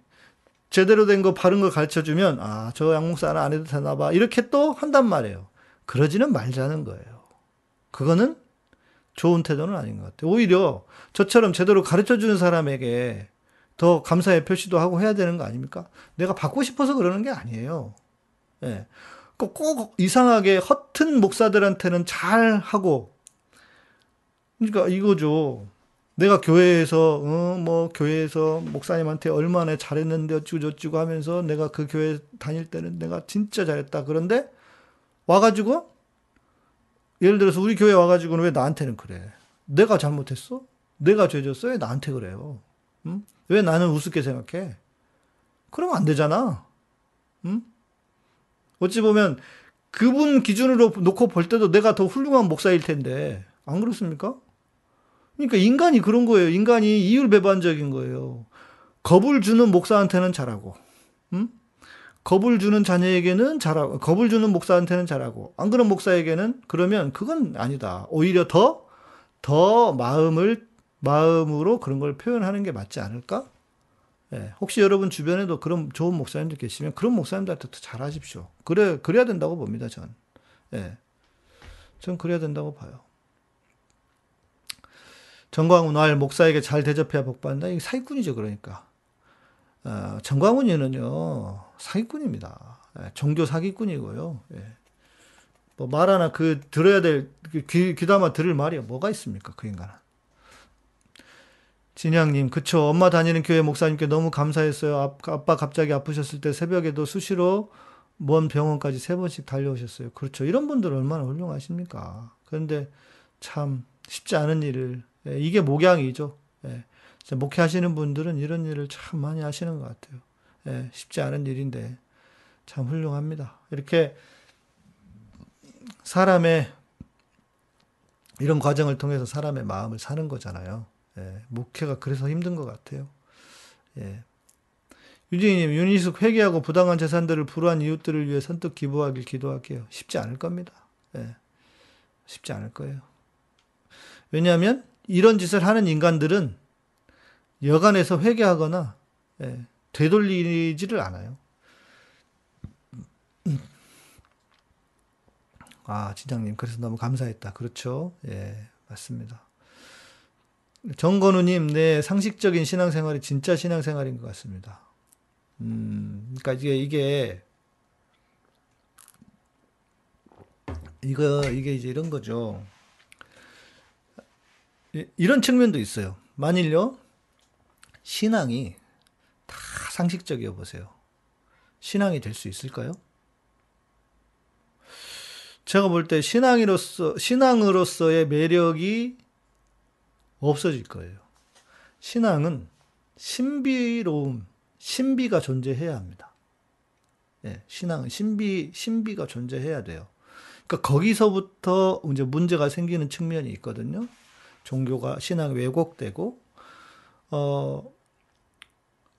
제대로 된 거, 바른 걸 가르쳐 주면, 아, 저 양목사는 안 해도 되나 봐. 이렇게 또 한단 말이에요. 그러지는 말자는 거예요. 그거는 좋은 태도는 아닌 것 같아요. 오히려 저처럼 제대로 가르쳐 주는 사람에게 더 감사의 표시도 하고 해야 되는 거 아닙니까? 내가 받고 싶어서 그러는 게 아니에요. 예. 꼭, 꼭 이상하게 허튼 목사들한테는 잘 하고, 그러니까 이거죠. 내가 교회에서, 어, 뭐, 교회에서 목사님한테 얼마나 잘했는데 어찌고저찌고 하면서 내가 그 교회 다닐 때는 내가 진짜 잘했다. 그런데 와가지고, 예를 들어서 우리 교회 와가지고는 왜 나한테는 그래? 내가 잘못했어? 내가 죄졌어? 왜 나한테 그래요? 응? 왜 나는 우습게 생각해? 그러면 안 되잖아. 응? 어찌 보면 그분 기준으로 놓고 볼 때도 내가 더 훌륭한 목사일 텐데 안 그렇습니까? 그러니까 인간이 그런 거예요. 인간이 이율배반적인 거예요. 겁을 주는 목사한테는 잘하고, 응? 겁을 주는 자녀에게는 잘하고, 겁을 주는 목사한테는 잘하고, 안 그런 목사에게는 그러면 그건 아니다. 오히려 더, 더 마음을, 마음으로 그런 걸 표현하는 게 맞지 않을까? 예, 혹시 여러분 주변에도 그런 좋은 목사님들 계시면 그런 목사님들한테 더 잘하십시오. 그래, 그래야 된다고 봅니다, 전. 예. 전 그래야 된다고 봐요. 정광훈 알 목사에게 잘 대접해야 복받는다. 이게 사기꾼이죠, 그러니까. 어, 정광훈이는요, 사기꾼입니다. 예, 종교 사기꾼이고요. 예. 뭐말 하나 그 들어야 될, 그 귀, 귀담아 들을 말이 뭐가 있습니까, 그 인간은. 진양님, 그쵸. 엄마 다니는 교회 목사님께 너무 감사했어요. 아빠 갑자기 아프셨을 때 새벽에도 수시로 먼 병원까지 세 번씩 달려오셨어요. 그렇죠. 이런 분들 얼마나 훌륭하십니까? 그런데 참 쉽지 않은 일을, 예, 이게 목양이죠. 예, 목회하시는 분들은 이런 일을 참 많이 하시는 것 같아요. 예, 쉽지 않은 일인데 참 훌륭합니다. 이렇게 사람의 이런 과정을 통해서 사람의 마음을 사는 거잖아요. 예, 목회가 그래서 힘든 것 같아요. 예. 유진이님, 유니숙 회개하고 부당한 재산들을 불우한 이웃들을 위해 선뜻 기부하길 기도할게요. 쉽지 않을 겁니다. 예. 쉽지 않을 거예요. 왜냐하면 이런 짓을 하는 인간들은 여간에서 회개하거나 예, 되돌리지를 않아요. 아, 진장님, 그래서 너무 감사했다. 그렇죠. 예, 맞습니다. 정건우님, 네, 상식적인 신앙생활이 진짜 신앙생활인 것 같습니다. 음, 그러니까 이게, 이게, 이거, 이게 이제 이런 거죠. 이런 측면도 있어요. 만일요, 신앙이 다 상식적이어 보세요. 신앙이 될 수 있을까요? 제가 볼 때 신앙으로서, 신앙으로서의 매력이 없어질 거예요. 신앙은 신비로움, 신비가 존재해야 합니다. 예, 신앙은 신비, 신비가 존재해야 돼요. 그러니까 거기서부터 이제 문제가 생기는 측면이 있거든요. 종교가 신앙이 왜곡되고, 어,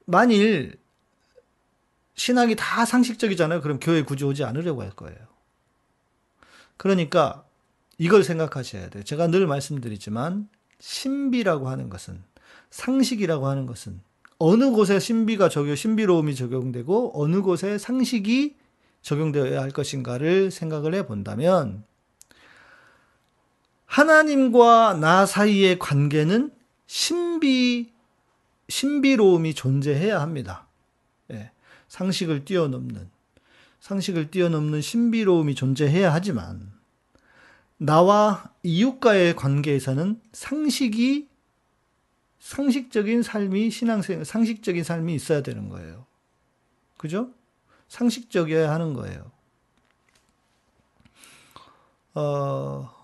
만일 신앙이 다 상식적이잖아요. 그럼 교회 굳이 오지 않으려고 할 거예요. 그러니까 이걸 생각하셔야 돼요. 제가 늘 말씀드리지만 신비라고 하는 것은 상식이라고 하는 것은 어느 곳에 신비가 적용, 신비로움이 적용되고 어느 곳에 상식이 적용되어야 할 것인가를 생각을 해 본다면 하나님과 나 사이의 관계는 신비, 신비로움이 존재해야 합니다. 예, 상식을 뛰어넘는, 상식을 뛰어넘는 신비로움이 존재해야 하지만 나와 이웃과의 관계에서는 상식이 상식적인 삶이 신앙생 상식적인 삶이 있어야 되는 거예요. 그죠? 상식적이어야 하는 거예요. 어,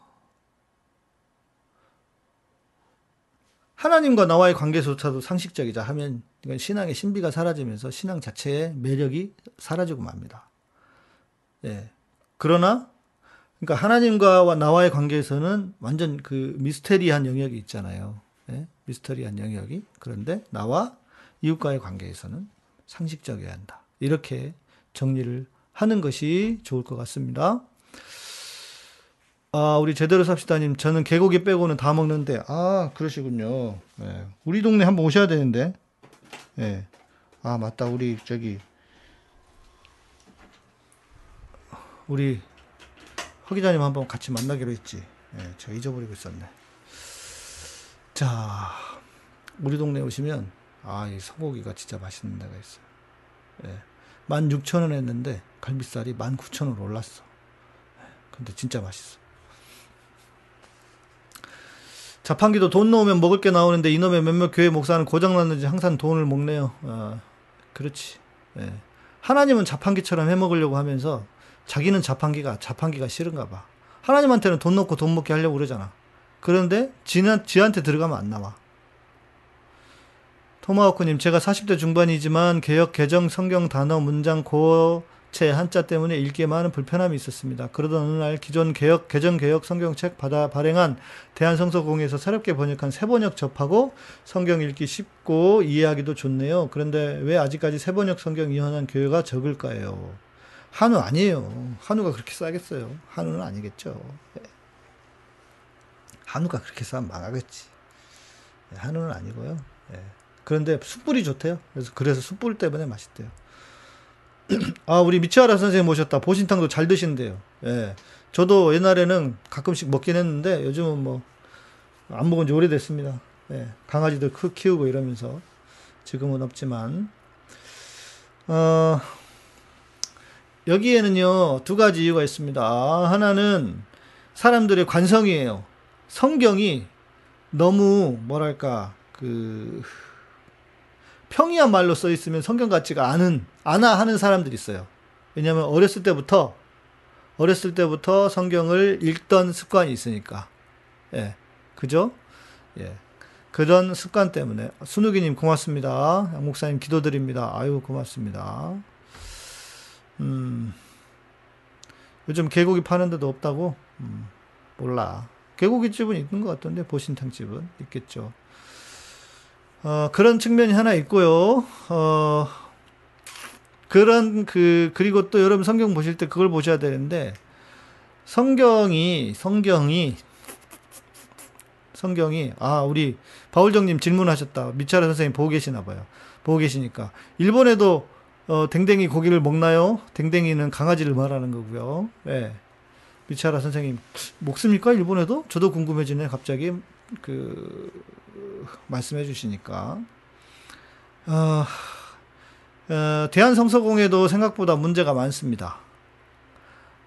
하나님과 나와의 관계조차도 상식적이자 하면 이건 신앙의 신비가 사라지면서 신앙 자체의 매력이 사라지고 맙니다. 예. 그러나 그러니까 하나님과 나와의 관계에서는 완전 그 미스테리한 영역이 있잖아요. 네? 미스터리한 영역이. 그런데 나와 이웃과의 관계에서는 상식적이어야 한다. 이렇게 정리를 하는 것이 좋을 것 같습니다. 아, 우리 제대로 삽시다님, 저는 개고기 빼고는 다 먹는데, 아, 그러시군요. 네. 우리 동네 한번 오셔야 되는데, 네. 아, 맞다. 우리, 저기, 우리, 허 기자님 한번 같이 만나기로 했지. 예, 제가 잊어버리고 있었네. 자, 우리 동네 오시면, 아, 이 소고기가 진짜 맛있는 데가 있어요. 예, 16,000원 했는데, 갈비살이 19,000원 올랐어. 예, 근데 진짜 맛있어. 자판기도 돈 넣으면 먹을 게 나오는데 이놈의 몇몇 교회 목사는 고장났는지 항상 돈을 먹네요. 아, 그렇지. 예. 하나님은 자판기처럼 해 먹으려고 하면서 자기는 자판기가 자판기가 싫은가 봐. 하나님한테는 돈 넣고 돈 먹게 하려고 그러잖아. 그런데 지한, 지한테 들어가면 안 나와. 토마호크님, 제가 40대 중반이지만 개혁, 개정, 성경 단어, 문장, 고 체, 한자 때문에 읽기에 많은 불편함이 있었습니다. 그러던 어느 날 기존 개혁, 개정, 개혁 성경책 받아 발행한 대한성서공에서 새롭게 번역한 새 번역 접하고 성경 읽기 쉽고 이해하기도 좋네요. 그런데 왜 아직까지 새 번역 성경 이혼한 교회가 적을까요? 한우 아니에요. 한우가 그렇게 싸겠어요. 한우는 아니겠죠. 네. 한우가 그렇게 싸면 망하겠지. 네, 한우는 아니고요. 네. 그런데 숯불이 좋대요. 그래서 그래서 숯불 때문에 맛있대요. 아 우리 미치아라 선생님 모셨다. 보신탕도 잘 드신대요. 예. 저도 옛날에는 가끔씩 먹긴 했는데 요즘은 뭐 안 먹은 지 오래됐습니다. 예. 강아지들 키우고 이러면서 지금은 없지만 어. 여기에는요, 두 가지 이유가 있습니다. 하나는 사람들의 관성이에요. 성경이 너무, 뭐랄까, 그, 평이한 말로 써 있으면 성경 같지가 않은, 않아 하는 사람들이 있어요. 왜냐면 어렸을 때부터, 어렸을 때부터 성경을 읽던 습관이 있으니까. 예. 그죠? 예. 그런 습관 때문에. 순우기님 고맙습니다. 양 목사님 기도드립니다. 아유, 고맙습니다. 음, 요즘 개고기 파는 데도 없다고? 음, 몰라. 개고기 집은 있는 것 같던데, 보신탕 집은 있겠죠. 어, 그런 측면이 하나 있고요. 어, 그런, 그, 그리고 또 여러분 성경 보실 때 그걸 보셔야 되는데, 성경이, 성경이, 성경이, 아, 우리 바울정님 질문하셨다. 미차라 선생님 보고 계시나 봐요. 보고 계시니까. 일본에도 어, 댕댕이 고기를 먹나요? 댕댕이는 강아지를 말하는 거고요. 예. 미차라 선생님 먹습니까? 일본에도? 저도 궁금해지네. 갑자기 그 말씀해 주시니까. 어, 어, 대한성서공회도 생각보다 문제가 많습니다.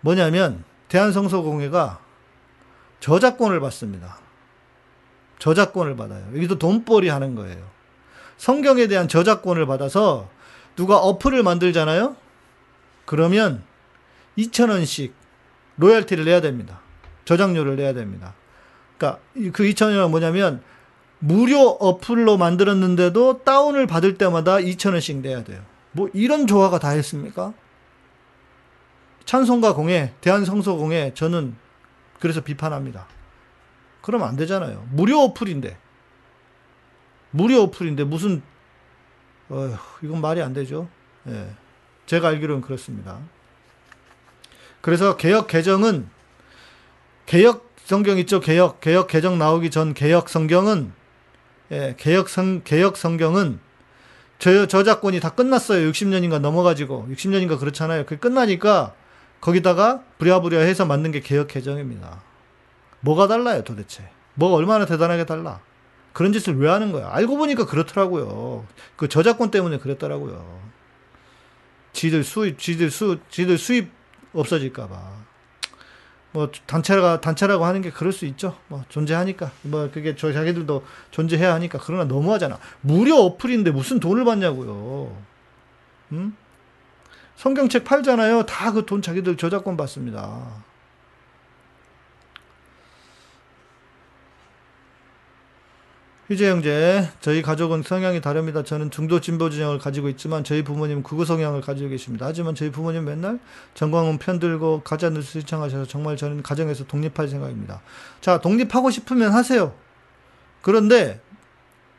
뭐냐면 대한성서공회가 저작권을 받습니다. 저작권을 받아요. 여기도 돈벌이 하는 거예요. 성경에 대한 저작권을 받아서 누가 어플을 만들잖아요? 그러면 2,000원씩 로열티를 내야 됩니다. 저장료를 내야 됩니다. 그러니까 그 2,000원은 뭐냐면 무료 어플로 만들었는데도 다운을 받을 때마다 2,000원씩 내야 돼요. 뭐 이런 조화가 다 했습니까? 찬송가 공예, 대한성서공예 저는 그래서 비판합니다. 그러면 안 되잖아요. 무료 어플인데. 무료 어플인데 무슨 어휴, 이건 말이 안 되죠. 예. 제가 알기로는 그렇습니다. 그래서 개혁 개정은 개혁 성경 있죠. 개혁 개혁 개정 나오기 전 개혁 성경은 예, 개혁 성 개혁 성경은 저 저작권이 다 끝났어요. 60년인가 넘어가지고 60년인가 그렇잖아요. 그 끝나니까 거기다가 부랴부랴 해서 만든 게 개혁 개정입니다. 뭐가 달라요, 도대체? 뭐가 얼마나 대단하게 달라? 그런 짓을 왜 하는 거야? 알고 보니까 그렇더라고요. 그 저작권 때문에 그랬더라고요. 지들 수입, 지들 수, 지들 수입 없어질까봐. 뭐 단체가 단체라고 하는 게 그럴 수 있죠. 뭐 존재하니까 뭐 그게 저 자기들도 존재해야 하니까 그러나 너무하잖아. 무료 어플인데 무슨 돈을 받냐고요. 음? 성경책 팔잖아요. 다 그 돈 자기들 저작권 받습니다. 희재 형제, 저희 가족은 성향이 다릅니다. 저는 중도 진보 진영을 가지고 있지만 저희 부모님은 극우 성향을 가지고 계십니다. 하지만 저희 부모님 맨날 정광훈 편 들고 가짜 뉴스 시청하셔서 정말 저는 가정에서 독립할 생각입니다. 자, 독립하고 싶으면 하세요. 그런데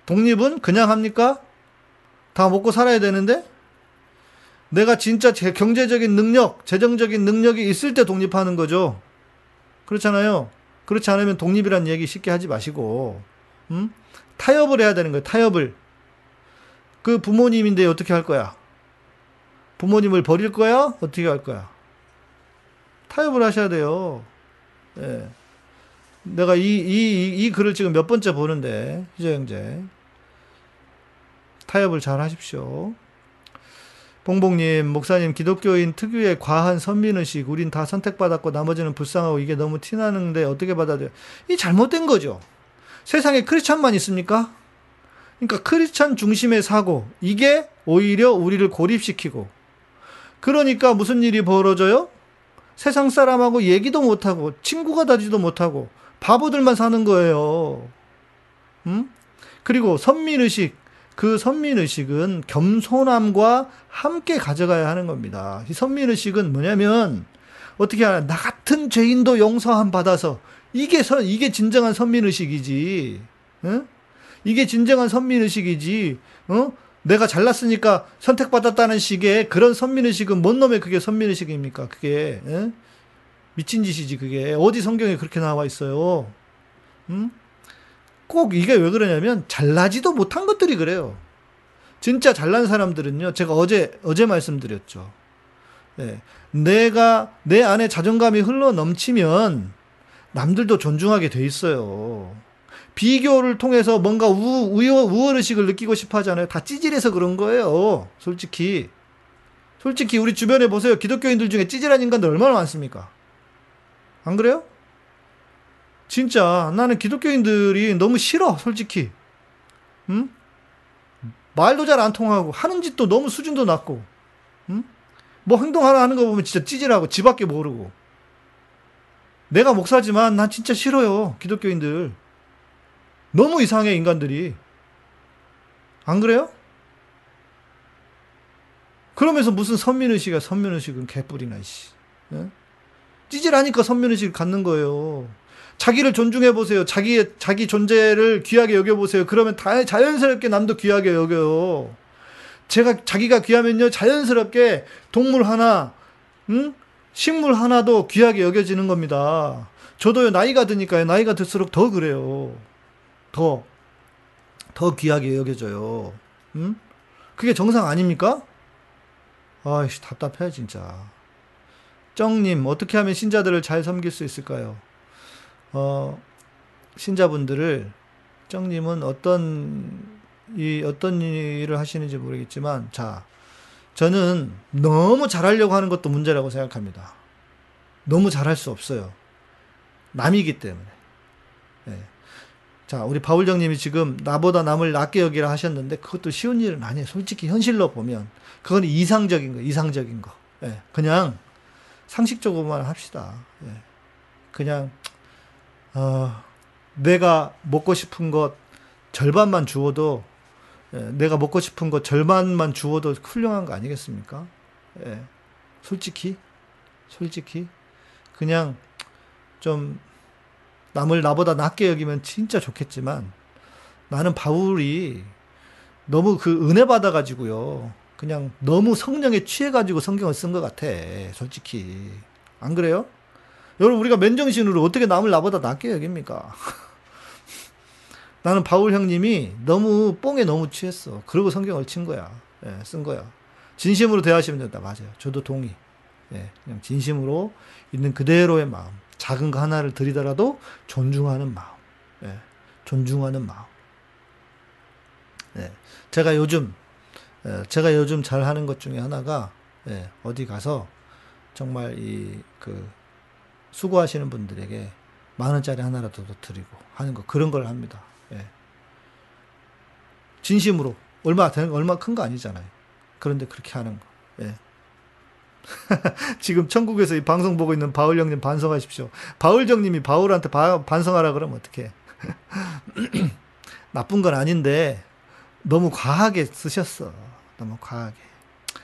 독립은 그냥 합니까? 다 먹고 살아야 되는데 내가 진짜 경제적인 능력, 재정적인 능력이 있을 때 독립하는 거죠. 그렇잖아요. 그렇지 않으면 독립이란 얘기 쉽게 하지 마시고, 음? 타협을 해야 되는 거예요. 타협을. 그 부모님인데 어떻게 할 거야? 부모님을 버릴 거야? 어떻게 할 거야? 타협을 하셔야 돼요. 예. 내가 이, 이, 이, 이 글을 지금 몇 번째 보는데, 희재 형제. 타협을 잘 하십시오. 봉봉님, 목사님, 기독교인 특유의 과한 선민의식, 우린 다 선택받았고 나머지는 불쌍하고 이게 너무 티나는데 어떻게 받아들여? 이 잘못된 거죠. 세상에 크리스찬만 있습니까? 그러니까 크리스찬 중심의 사고, 이게 오히려 우리를 고립시키고, 그러니까 무슨 일이 벌어져요? 세상 사람하고 얘기도 못하고, 친구가 되지도 못하고, 바보들만 사는 거예요. 음? 그리고 선민의식, 그 선민의식은 겸손함과 함께 가져가야 하는 겁니다. 이 선민의식은 뭐냐면, 어떻게 하나, 나 같은 죄인도 용서함 받아서, 이게 선, 이게 진정한 선민의식이지. 응? 이게 진정한 선민의식이지. 어? 내가 잘났으니까 선택받았다는 식의 그런 선민의식은 뭔 놈의 그게 선민의식입니까? 그게. 에? 미친 짓이지 그게. 어디 성경에 그렇게 나와 있어요. 응? 꼭 이게 왜 그러냐면 잘나지도 못한 것들이 그래요. 진짜 잘난 사람들은요. 제가 어제 어제 말씀드렸죠. 네. 내가 내 안에 자존감이 흘러 넘치면 남들도 존중하게 돼 있어요. 비교를 통해서 뭔가 우, 우여, 우월의식을 느끼고 싶어 하잖아요. 다 찌질해서 그런 거예요. 솔직히. 솔직히 우리 주변에 보세요. 기독교인들 중에 찌질한 인간들 얼마나 많습니까? 안 그래요? 진짜 나는 기독교인들이 너무 싫어. 솔직히. 응? 말도 잘 안 통하고 하는 짓도 너무 수준도 낮고. 응? 뭐 행동 하나 하는 거 보면 진짜 찌질하고 지 밖에 모르고. 내가 목사지만 난 진짜 싫어요. 기독교인들. 너무 이상해, 인간들이. 안 그래요? 그러면서 무슨 선민의식이야, 선민의식은 개뿔이나, 씨. 예? 찌질하니까 선민의식을 갖는 거예요. 자기를 존중해보세요. 자기의, 자기 존재를 귀하게 여겨보세요. 그러면 다 자연스럽게 남도 귀하게 여겨요. 제가, 자기가 귀하면요, 자연스럽게 동물 하나, 응? 식물 하나도 귀하게 여겨지는 겁니다. 저도요, 나이가 드니까요, 나이가 들수록 더 그래요. 더, 더 귀하게 여겨져요. 응? 그게 정상 아닙니까? 아이씨, 답답해, 진짜. 쩡님, 어떻게 하면 신자들을 잘 섬길 수 있을까요? 어, 신자분들을, 쩡님은 어떤, 이, 어떤 일을 하시는지 모르겠지만, 자, 저는 너무 잘하려고 하는 것도 문제라고 생각합니다. 너무 잘할 수 없어요. 남이기 때문에. 네. 자, 우리 바울정님이 지금 나보다 남을 낫게 여기라 하셨는데 그것도 쉬운 일은 아니에요. 솔직히 현실로 보면 그건 이상적인 거, 이상적인 거. 예, 그냥 상식적으로만 합시다. 예, 그냥 어, 내가 먹고 싶은 것 절반만 주어도 예, 내가 먹고 싶은 것 절반만 주어도 훌륭한 거 아니겠습니까? 예, 솔직히 솔직히 그냥 좀 남을 나보다 낫게 여기면 진짜 좋겠지만 나는 바울이 너무 그 은혜 받아가지고요. 그냥 너무 성령에 취해가지고 성경을 쓴 것 같아. 솔직히. 안 그래요? 여러분, 우리가 맨정신으로 어떻게 남을 나보다 낫게 여깁니까? 나는 바울 형님이 너무 뽕에 너무 취했어. 그리고 성경을 친 거야. 예, 쓴 거야. 진심으로 대하시면 된다. 맞아요. 저도 동의. 예, 그냥 진심으로 있는 그대로의 마음. 작은 거 하나를 드리더라도 존중하는 마음. 예, 존중하는 마음. 예, 제가 요즘, 예, 제가 요즘 잘 하는 것 중에 하나가, 예, 어디 가서 정말 이, 그, 수고하시는 분들에게 만 원짜리 하나라도 더 드리고 하는 거, 그런 걸 합니다. 예. 진심으로. 얼마, 얼마 큰 거 아니잖아요. 그런데 그렇게 하는 거. 예. 지금 천국에서 이 방송 보고 있는 바울 형님 반성하십시오. 바울 형님이 바울한테 바, 반성하라 그러면 어떡해. 나쁜 건 아닌데 너무 과하게 쓰셨어. 너무 과하게.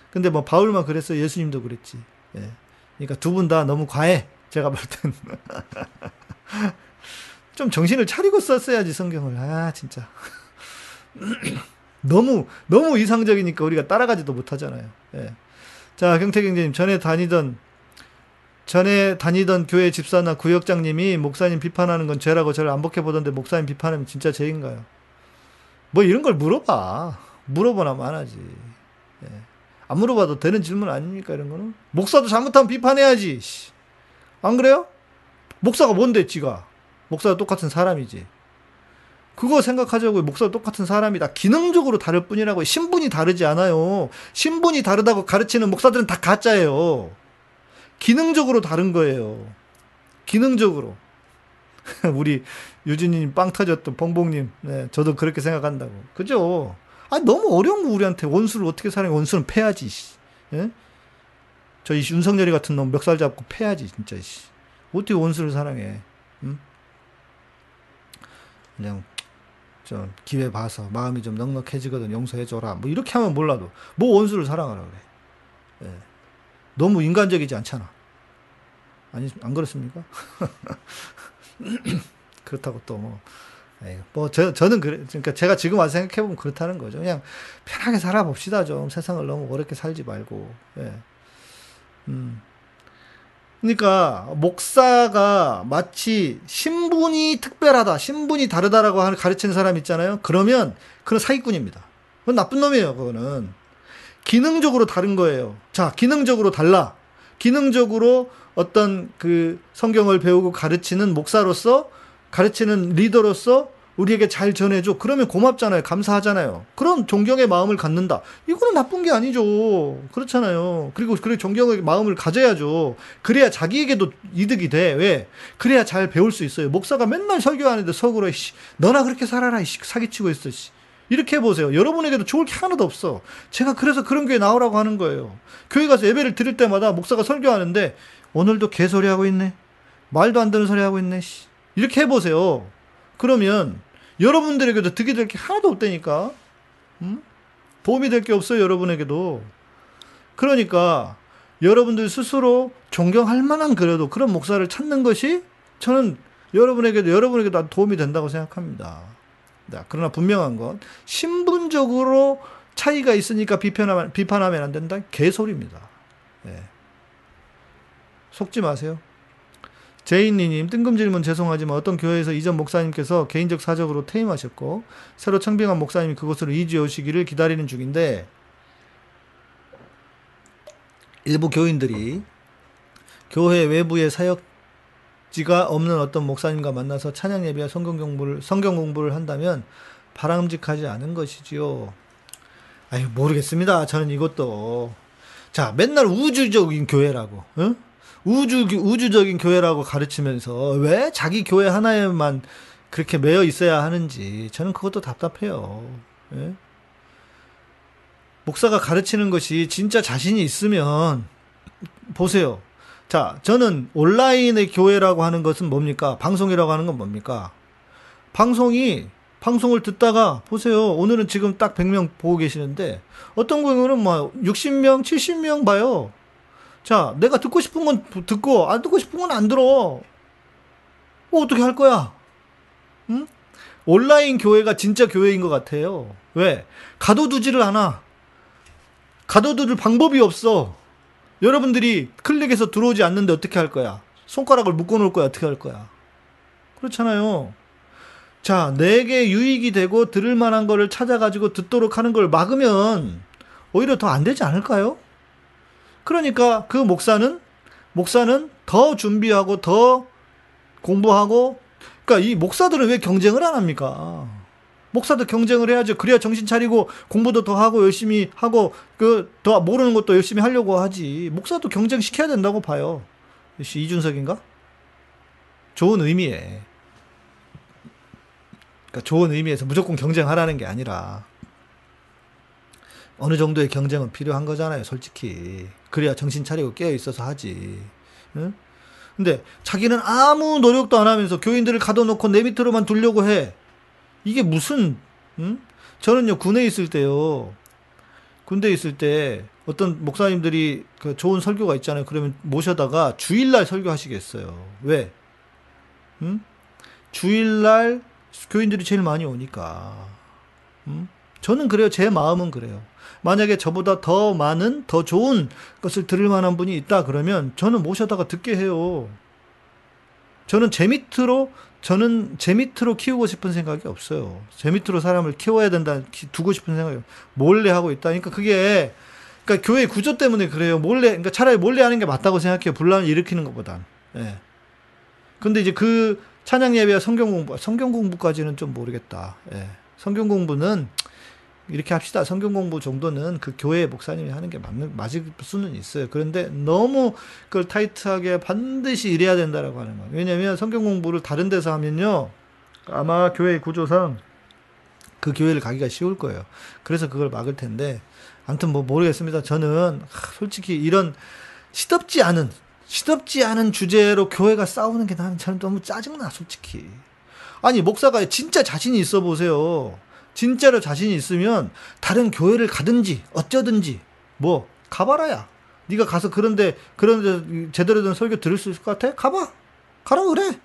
근데 뭐 바울만 그랬어. 예수님도 그랬지. 예. 그러니까 두 분 다 너무 과해. 제가 볼 땐. 좀 정신을 차리고 썼어야지 성경을. 아 진짜. 너무 너무 이상적이니까 우리가 따라가지도 못하잖아요. 예. 자, 경태경제님, 전에 다니던, 전에 다니던 교회 집사나 구역장님이 목사님 비판하는 건 죄라고 저를 안 복해 보던데 목사님 비판하면 진짜 죄인가요? 뭐 이런 걸 물어봐. 물어보나 말하지. 예. 안 물어봐도 되는 질문 아닙니까, 이런 거는? 목사도 잘못하면 비판해야지. 안 그래요? 목사가 뭔데, 지가? 목사가 똑같은 사람이지. 그거 생각하자고 목사가 똑같은 사람이다. 기능적으로 다를 뿐이라고 신분이 다르지 않아요. 신분이 다르다고 가르치는 목사들은 다 가짜예요. 기능적으로 다른 거예요. 기능적으로. 우리 유진님 빵 터졌던 봉봉님, 네, 저도 그렇게 생각한다고. 그죠? 아, 너무 어려운 거 우리한테 원수를 어떻게 사랑해? 원수는 패야지, 예? 저이 윤석열이 같은 놈 멱살 잡고 패야지, 진짜, 씨. 어떻게 원수를 사랑해? 응? 그냥, 좀, 기회 봐서 마음이 좀 넉넉해지거든, 용서해줘라. 뭐, 이렇게 하면 몰라도. 뭐 원수를 사랑하라 그래. 예. 너무 인간적이지 않잖아. 아니, 안 그렇습니까? 그렇다고 또 뭐, 뭐, 저, 저는 그래, 그러니까 제가 지금 와서 생각해보면 그렇다는 거죠. 그냥 편하게 살아봅시다, 좀. 세상을 너무 어렵게 살지 말고, 예. 음. 그러니까, 목사가 마치 신분이 특별하다, 신분이 다르다라고 가르치는 사람 있잖아요. 그러면, 그건 사기꾼입니다. 그건 나쁜 놈이에요, 그거는. 기능적으로 다른 거예요. 자, 기능적으로 달라. 기능적으로 어떤 그 성경을 배우고 가르치는 목사로서 가르치는 리더로서 우리에게 잘 전해줘. 그러면 고맙잖아요. 감사하잖아요. 그런 존경의 마음을 갖는다. 이거는 나쁜 게 아니죠. 그렇잖아요. 그리고 그래 존경의 마음을 가져야죠. 그래야 자기에게도 이득이 돼. 왜? 그래야 잘 배울 수 있어요. 목사가 맨날 설교하는데 속으로 씨, 너나 그렇게 살아라. 씨, 사기치고 있어. 씨. 이렇게 해보세요. 여러분에게도 좋을 게 하나도 없어. 제가 그래서 그런 교회 나오라고 하는 거예요. 교회 가서 예배를 드릴 때마다 목사가 설교하는데 오늘도 개소리 하고 있네. 말도 안 되는 소리 하고 있네. 씨. 이렇게 해보세요. 그러면 여러분들에게도 득이 될 게 하나도 없다니까. 음? 도움이 될 게 없어요, 여러분에게도. 그러니까 여러분들 스스로 존경할 만한 그래도 그런 목사를 찾는 것이 저는 여러분에게도 여러분에게도 도움이 된다고 생각합니다. 네, 그러나 분명한 건 신분적으로 차이가 있으니까 비판하면, 비판하면 안 된다? 개소리입니다. 네. 속지 마세요. 제인니님 뜬금 질문 죄송하지만 어떤 교회에서 이전 목사님께서 개인적 사적으로 퇴임하셨고 새로 청빙한 목사님이 그곳으로 이주해 오시기를 기다리는 중인데 일부 교인들이 교회 외부의 사역지가 없는 어떤 목사님과 만나서 찬양 예배와 성경 공부를 성경 공부를 한다면 바람직하지 않은 것이지요. 아유 모르겠습니다. 저는 이것도 자 맨날 우주적인 교회라고. 응? 우주 우주적인 교회라고 가르치면서 왜 자기 교회 하나에만 그렇게 매여 있어야 하는지 저는 그것도 답답해요. 예? 목사가 가르치는 것이 진짜 자신이 있으면 보세요. 자, 저는 온라인의 교회라고 하는 것은 뭡니까? 방송이라고 하는 건 뭡니까? 방송이 방송을 듣다가 보세요. 오늘은 지금 딱 100명 보고 계시는데 어떤 경우는 뭐 60명, 70명 봐요. 자, 내가 듣고 싶은 건 듣고, 안 듣고 싶은 건 안 들어. 어, 어떻게 할 거야? 응? 온라인 교회가 진짜 교회인 것 같아요. 왜? 가둬두지를 않아. 가둬두들 방법이 없어. 여러분들이 클릭해서 들어오지 않는데 어떻게 할 거야? 손가락을 묶어 놓을 거야? 어떻게 할 거야? 그렇잖아요. 자, 내게 유익이 되고 들을 만한 거를 찾아가지고 듣도록 하는 걸 막으면 오히려 더 안 되지 않을까요? 그러니까 그 목사는 목사는 더 준비하고 더 공부하고 그러니까 이 목사들은 왜 경쟁을 안 합니까? 목사도 경쟁을 해야죠. 그래야 정신 차리고 공부도 더 하고 열심히 하고 그 더 모르는 것도 열심히 하려고 하지. 목사도 경쟁 시켜야 된다고 봐요. 이준석인가? 좋은 의미에. 그러니까 좋은 의미에서 무조건 경쟁하라는 게 아니라 어느 정도의 경쟁은 필요한 거잖아요, 솔직히. 그래야 정신 차리고 깨어 있어서 하지. 응? 근데 자기는 아무 노력도 안 하면서 교인들을 가둬놓고 내 밑으로만 두려고 해. 이게 무슨, 응? 저는요, 군에 있을 때요, 군대에 있을 때 어떤 목사님들이 그 좋은 설교가 있잖아요. 그러면 모셔다가 주일날 설교하시겠어요. 왜? 응? 주일날 교인들이 제일 많이 오니까. 응? 저는 그래요. 제 마음은 그래요. 만약에 저보다 더 많은, 더 좋은 것을 들을 만한 분이 있다 그러면 저는 모셔다가 듣게 해요. 저는 제 밑으로, 저는 제 밑으로 키우고 싶은 생각이 없어요. 제 밑으로 사람을 키워야 된다, 두고 싶은 생각이 몰래 하고 있다. 그러니까 그게, 그러니까 교회 구조 때문에 그래요. 몰래, 그러니까 차라리 몰래 하는 게 맞다고 생각해요. 분란을 일으키는 것보단. 예. 근데 이제 그 찬양 예배와 성경 공부, 성경 공부까지는 좀 모르겠다. 예. 성경 공부는 이렇게 합시다. 성경 공부 정도는 그 교회 목사님이 하는 게 맞는, 맞을 수는 있어요. 그런데 너무 그걸 타이트하게 반드시 이래야 된다라고 하는 거예요. 왜냐면 성경 공부를 다른 데서 하면요. 아마 교회 구조상 그 교회를 가기가 쉬울 거예요. 그래서 그걸 막을 텐데. 아무튼 뭐 모르겠습니다. 저는 솔직히 이런 시덥지 않은, 시덥지 않은 주제로 교회가 싸우는 게 나는 저는 너무 짜증나, 솔직히. 아니, 목사가 진짜 자신이 있어 보세요. 진짜로 자신이 있으면 다른 교회를 가든지 어쩌든지 뭐 가봐라야. 네가 가서 그런데 그런데 제대로 된 설교 들을 수 있을 것 같아? 가봐. 가라 그래.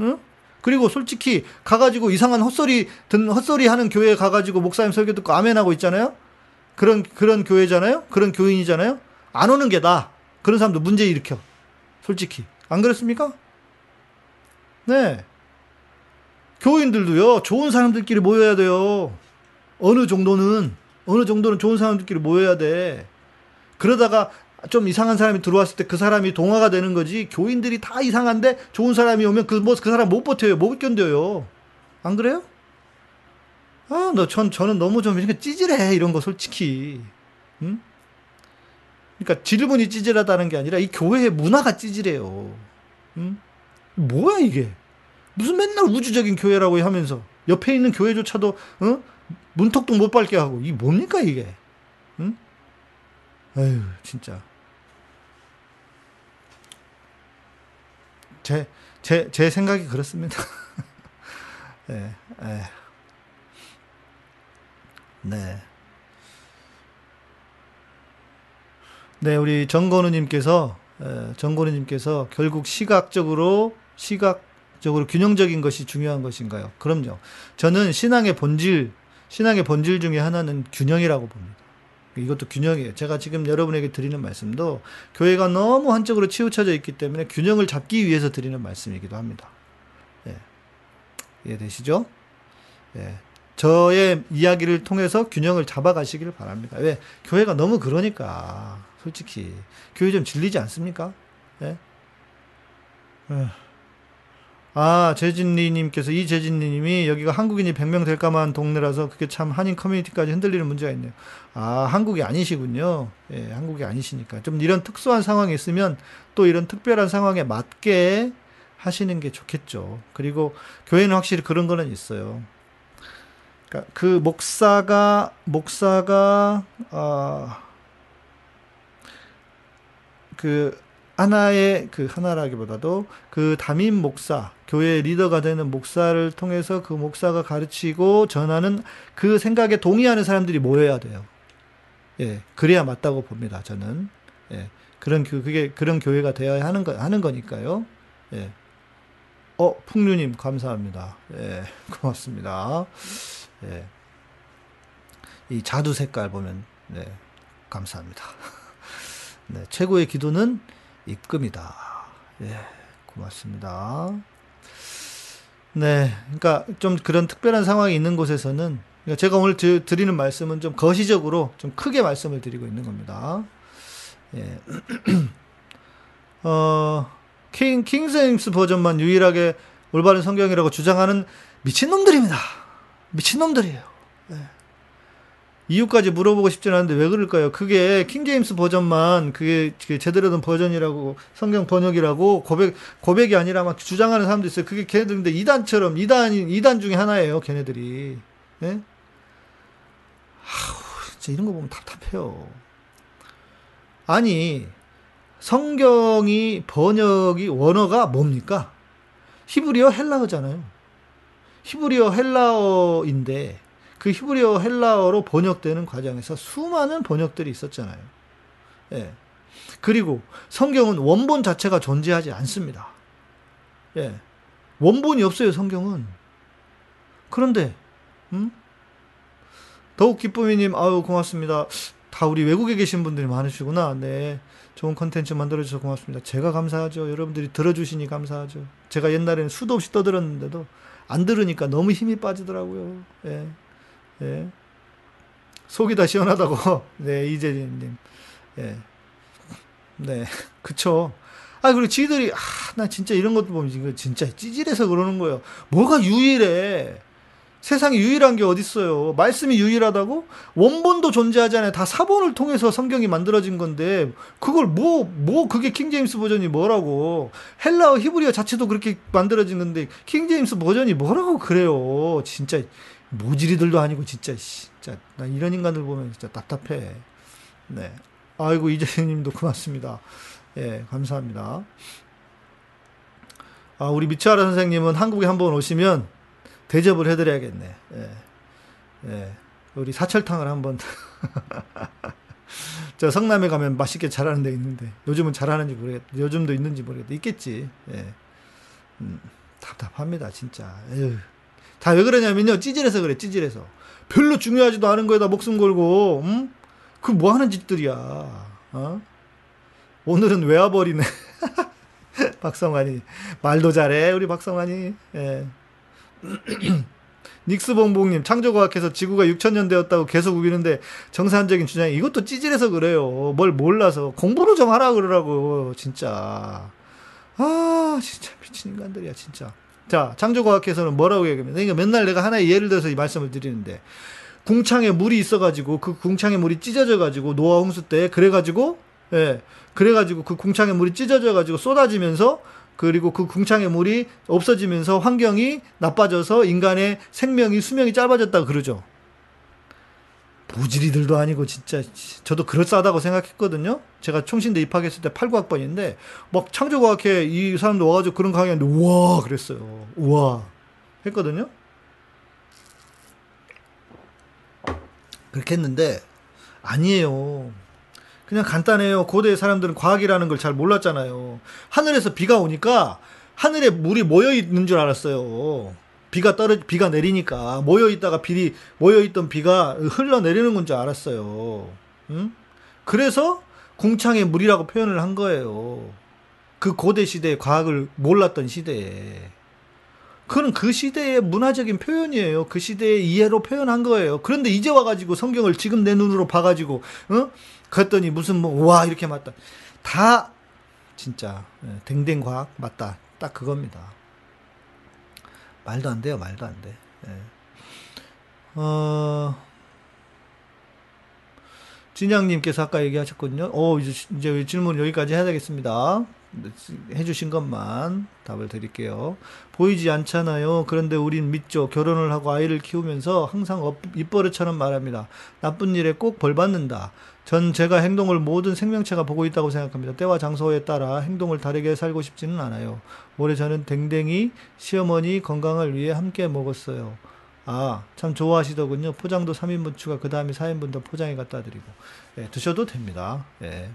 응? 그리고 솔직히 가가지고 이상한 헛소리 듣 헛소리 하는 교회에 가가지고 목사님 설교 듣고 아멘 하고 있잖아요. 그런 그런 교회잖아요. 그런 교인이잖아요. 안 오는 게 나. 그런 사람도 문제 일으켜. 솔직히 안 그렇습니까? 네. 교인들도요, 좋은 사람들끼리 모여야 돼요. 어느 정도는, 어느 정도는 좋은 사람들끼리 모여야 돼. 그러다가 좀 이상한 사람이 들어왔을 때 그 사람이 동화가 되는 거지. 교인들이 다 이상한데 좋은 사람이 오면 그, 뭐, 그 사람 못 버텨요. 못 견뎌요. 안 그래요? 아, 너, 전, 저는 너무 좀 찌질해. 이런 거 솔직히. 응? 그러니까 질문이 찌질하다는 게 아니라 이 교회의 문화가 찌질해요. 응? 뭐야, 이게? 무슨 맨날 우주적인 교회라고 하면서 옆에 있는 교회조차도 어? 문턱도 못 밟게 하고 이 뭡니까 이게? 응? 아유 진짜 제 제 제 생각이 그렇습니다. 네, 에. 네. 네, 우리 정건우님께서 정건우님께서 결국 시각적으로 시각 적으로 균형적인 것이 중요한 것인가요? 그럼요. 저는 신앙의 본질, 신앙의 본질 중에 하나는 균형이라고 봅니다. 이것도 균형이에요. 제가 지금 여러분에게 드리는 말씀도 교회가 너무 한쪽으로 치우쳐져 있기 때문에 균형을 잡기 위해서 드리는 말씀이기도 합니다. 예. 이해되시죠? 예. 저의 이야기를 통해서 균형을 잡아가시기를 바랍니다. 왜? 교회가 너무 그러니까. 솔직히. 교회 좀 질리지 않습니까? 예? 예. 아, 재진리님께서, 이 재진리님이 여기가 한국인이 100명 될까만 동네라서 그게 참 한인 커뮤니티까지 흔들리는 문제가 있네요. 아, 한국이 아니시군요. 예, 한국이 아니시니까. 좀 이런 특수한 상황이 있으면 또 이런 특별한 상황에 맞게 하시는 게 좋겠죠. 그리고 교회는 확실히 그런 거는 있어요. 그러니까 그 목사가, 목사가, 아, 그, 하나의 그 하나라기보다도 그 담임 목사, 교회 리더가 되는 목사를 통해서 그 목사가 가르치고 전하는 그 생각에 동의하는 사람들이 모여야 돼요. 예, 그래야 맞다고 봅니다. 저는 예, 그런 그 그게 그런 교회가 되어야 하는 거 하는 거니까요. 예. 어, 풍류님 감사합니다. 예, 고맙습니다. 예. 이 자두 색깔 보면 네, 감사합니다. 네, 최고의 기도는 입금이다. 예, 고맙습니다. 네, 그러니까 좀 그런 특별한 상황이 있는 곳에서는 그러니까 제가 오늘 드리는 말씀은 좀 거시적으로 좀 크게 말씀을 드리고 있는 겁니다. 예. 어, 킹, 킹제임스 버전만 유일하게 올바른 성경이라고 주장하는 미친놈들입니다. 미친놈들이에요. 예. 이유까지 물어보고 싶진 않은데 왜 그럴까요? 그게 킹제임스 버전만 그게 제대로 된 버전이라고 성경 번역이라고 고백 고백이 아니라 막 주장하는 사람도 있어요. 그게 걔네들 근데 이단처럼 이단 이단 중에 하나예요. 걔네들이. 예? 아우, 진짜 이런 거 보면 답답해요. 아니 성경이 번역이 원어가 뭡니까? 히브리어 헬라어잖아요. 히브리어 헬라어인데 그 히브리어 헬라어로 번역되는 과정에서 수많은 번역들이 있었잖아요. 예. 그리고 성경은 원본 자체가 존재하지 않습니다. 예. 원본이 없어요, 성경은. 그런데, 음? 더욱 기쁨이님, 아유, 고맙습니다. 다 우리 외국에 계신 분들이 많으시구나. 네. 좋은 컨텐츠 만들어주셔서 고맙습니다. 제가 감사하죠. 여러분들이 들어주시니 감사하죠. 제가 옛날에는 수도 없이 떠들었는데도 안 들으니까 너무 힘이 빠지더라고요. 예. 예. 속이 다 시원하다고. 네, 이재진님. 예. 네, 그쵸. 아, 그리고 지들이, 아, 나 진짜 이런 것도 보면 진짜 찌질해서 그러는 거예요. 뭐가 유일해? 세상에 유일한 게 어딨어요? 말씀이 유일하다고? 원본도 존재하잖아요. 다 사본을 통해서 성경이 만들어진 건데, 그걸 뭐, 뭐, 그게 킹제임스 버전이 뭐라고. 헬라어, 히브리어 자체도 그렇게 만들어진 건데, 킹제임스 버전이 뭐라고 그래요. 진짜, 모질이들도 아니고, 진짜, 진짜, 나 이런 인간들 보면 진짜 답답해. 네. 아이고, 이재님도 고맙습니다. 예, 감사합니다. 아, 우리 미치아라 선생님은 한국에 한번 오시면, 대접을 해드려야겠네. 예. 예. 우리 사철탕을 한번. 저 성남에 가면 맛있게 잘하는 데 있는데 요즘은 잘하는지 모르겠. 요즘도 있는지 모르겠다. 있겠지. 예. 음, 답답합니다, 진짜. 다 왜 그러냐면요, 찌질해서 그래, 찌질해서. 별로 중요하지도 않은 거에다 목숨 걸고, 음? 그뭐 하는 짓들이야, 어? 오늘은 외화버리네. 박성환이. 말도 잘해, 우리 박성환이. 예. 닉스봉봉님, 창조과학에서 지구가 6천년 되었다고 계속 우기는데 정상적인 주장이 이것도 찌질해서 그래요. 뭘 몰라서. 공부를 좀 하라 그러라고, 진짜. 아, 진짜 미친 인간들이야, 진짜. 자, 창조과학에서는 뭐라고 얘기합니다. 그러니까 맨날 내가 하나의 예를 들어서 이 말씀을 드리는데, 궁창에 물이 있어가지고, 그 궁창에 물이 찢어져가지고, 노아 홍수 때, 그래가지고, 예, 그래가지고 그 궁창에 물이 찢어져가지고 쏟아지면서 그리고 그 궁창의 물이 없어지면서 환경이 나빠져서 인간의 생명이 수명이 짧아졌다고 그러죠. 부지리들도 아니고 진짜 저도 그럴싸하다고 생각했거든요. 제가 총신대 입학했을 때 89학번인데 막 창조과학회 이 사람도 와가지고 그런 강의하는데 우와 그랬어요. 우와 했거든요. 그렇게 했는데 아니에요. 그냥 간단해요. 고대 사람들은 과학이라는 걸 잘 몰랐잖아요. 하늘에서 비가 오니까 하늘에 물이 모여 있는 줄 알았어요. 비가 떨어 비가 내리니까 모여 있다가 비리 모여 있던 비가 흘러 내리는 건 줄 알았어요. 응? 그래서 궁창의 물이라고 표현을 한 거예요. 그 고대 시대의 과학을 몰랐던 시대에. 그건 그 시대의 문화적인 표현이에요. 그 시대의 이해로 표현한 거예요. 그런데 이제 와가지고 성경을 지금 내 눈으로 봐가지고, 어? 그랬더니 무슨 뭐, 와, 이렇게 맞다. 다, 진짜, 예, 댕댕 과학 맞다. 딱 그겁니다. 말도 안 돼요, 말도 안 돼. 예. 어, 진양님께서 아까 얘기하셨거든요. 어, 이제, 이제 질문 여기까지 해야 되겠습니다. 해주신 것만 답을 드릴게요. 보이지 않잖아요. 그런데 우린 믿죠. 결혼을 하고 아이를 키우면서 항상 입버릇처럼 말합니다. 나쁜 일에 꼭 벌 받는다. 전 제가 행동을 모든 생명체가 보고 있다고 생각합니다. 때와 장소에 따라 행동을 다르게 살고 싶지는 않아요. 올해 저는 댕댕이 시어머니 건강을 위해 함께 먹었어요. 아, 참 좋아하시더군요. 포장도 3인분 추가, 그 다음에 4인분 더 포장해 갖다 드리고. 예, 드셔도 됩니다. 예.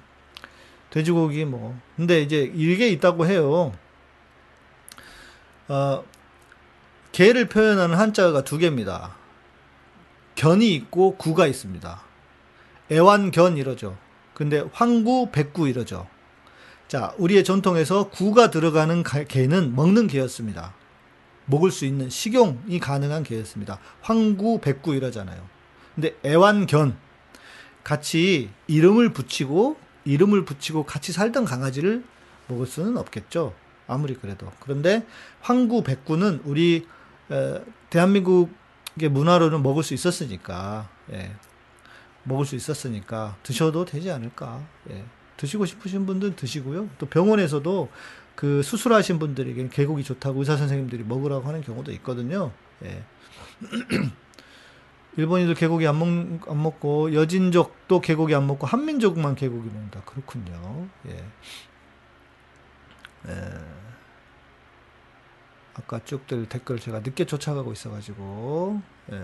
돼지고기 뭐. 근데 이제 이게 있다고 해요. 어, 개를 표현하는 한자가 두 개입니다. 견이 있고 구가 있습니다. 애완견 이러죠. 근데 황구, 백구 이러죠. 자, 우리의 전통에서 구가 들어가는 개는 먹는 개였습니다. 먹을 수 있는 식용이 가능한 개였습니다. 황구, 백구 이러잖아요. 근데 애완견 같이 이름을 붙이고 이름을 붙이고 같이 살던 강아지를 먹을 수는 없겠죠. 아무리 그래도. 그런데 황구, 백구는 우리 에, 대한민국의 문화로는 먹을 수 있었으니까 예, 먹을 수 있었으니까 드셔도 되지 않을까. 예. 드시고 싶으신 분들은 드시고요. 또 병원에서도 그 수술하신 분들에게 개고기 좋다고 의사 선생님들이 먹으라고 하는 경우도 있거든요. 예. 일본인들 개고기 안, 먹, 안 먹고 여진족도 개고기 안 먹고 한민족만 개고기 먹는다. 그렇군요. 예. 예. 아까 쭉들 댓글 제가 늦게 쫓아가고 있어가지고 예.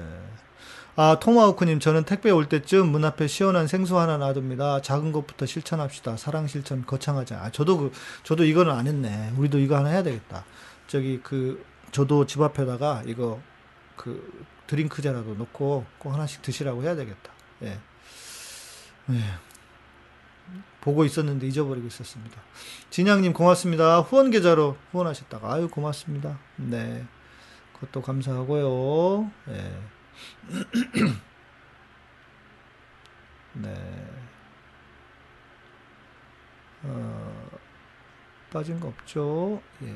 아 토마호크님 저는 택배 올 때쯤 문 앞에 시원한 생수 하나 놔둡니다. 작은 것부터 실천합시다. 사랑 실천 거창하자. 아 저도 그 저도 이거는 안 했네. 우리도 이거 하나 해야 되겠다. 저기 그 저도 집 앞에다가 이거 그 드링크제라도 놓고 꼭 하나씩 드시라고 해야 되겠다. 예. 예. 보고 있었는데 잊어버리고 있었습니다. 진양님 고맙습니다. 후원 계좌로 후원하셨다가 아유 고맙습니다. 네, 그것도 감사하고요. 예. 네. 어, 빠진 거 없죠. 예.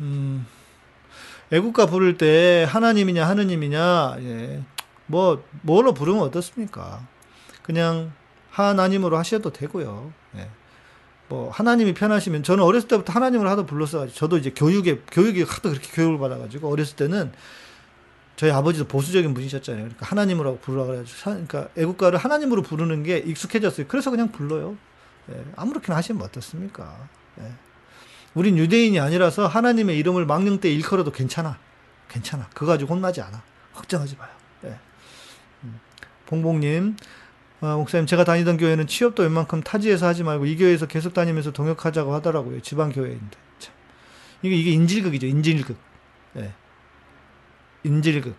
음, 애국가 부를 때 하나님이냐 하느님이냐, 예. 뭐, 뭐로 부르면 어떻습니까? 그냥 하나님으로 하셔도 되고요. 예. 뭐, 하나님이 편하시면, 저는 어렸을 때부터 하나님을 하도 불렀어가지고, 저도 이제 교육에, 교육이 하도 그렇게 교육을 받아가지고, 어렸을 때는 저희 아버지도 보수적인 분이셨잖아요. 그러니까 하나님으로 부르라 그래가지고, 그러니까 애국가를 하나님으로 부르는 게 익숙해졌어요. 그래서 그냥 불러요. 예. 아무렇게나 하시면 어떻습니까? 예. 우린 유대인이 아니라서 하나님의 이름을 망령 때 일컬어도 괜찮아. 괜찮아. 그거 가지고 혼나지 않아. 걱정하지 마요. 예. 음. 봉봉님, 아, 목사님, 제가 다니던 교회는 취업도 웬만큼 타지에서 하지 말고 이 교회에서 계속 다니면서 동역하자고 하더라고요. 지방 교회인데. 참. 이게, 이게 인질극이죠. 인질극. 예. 인질극.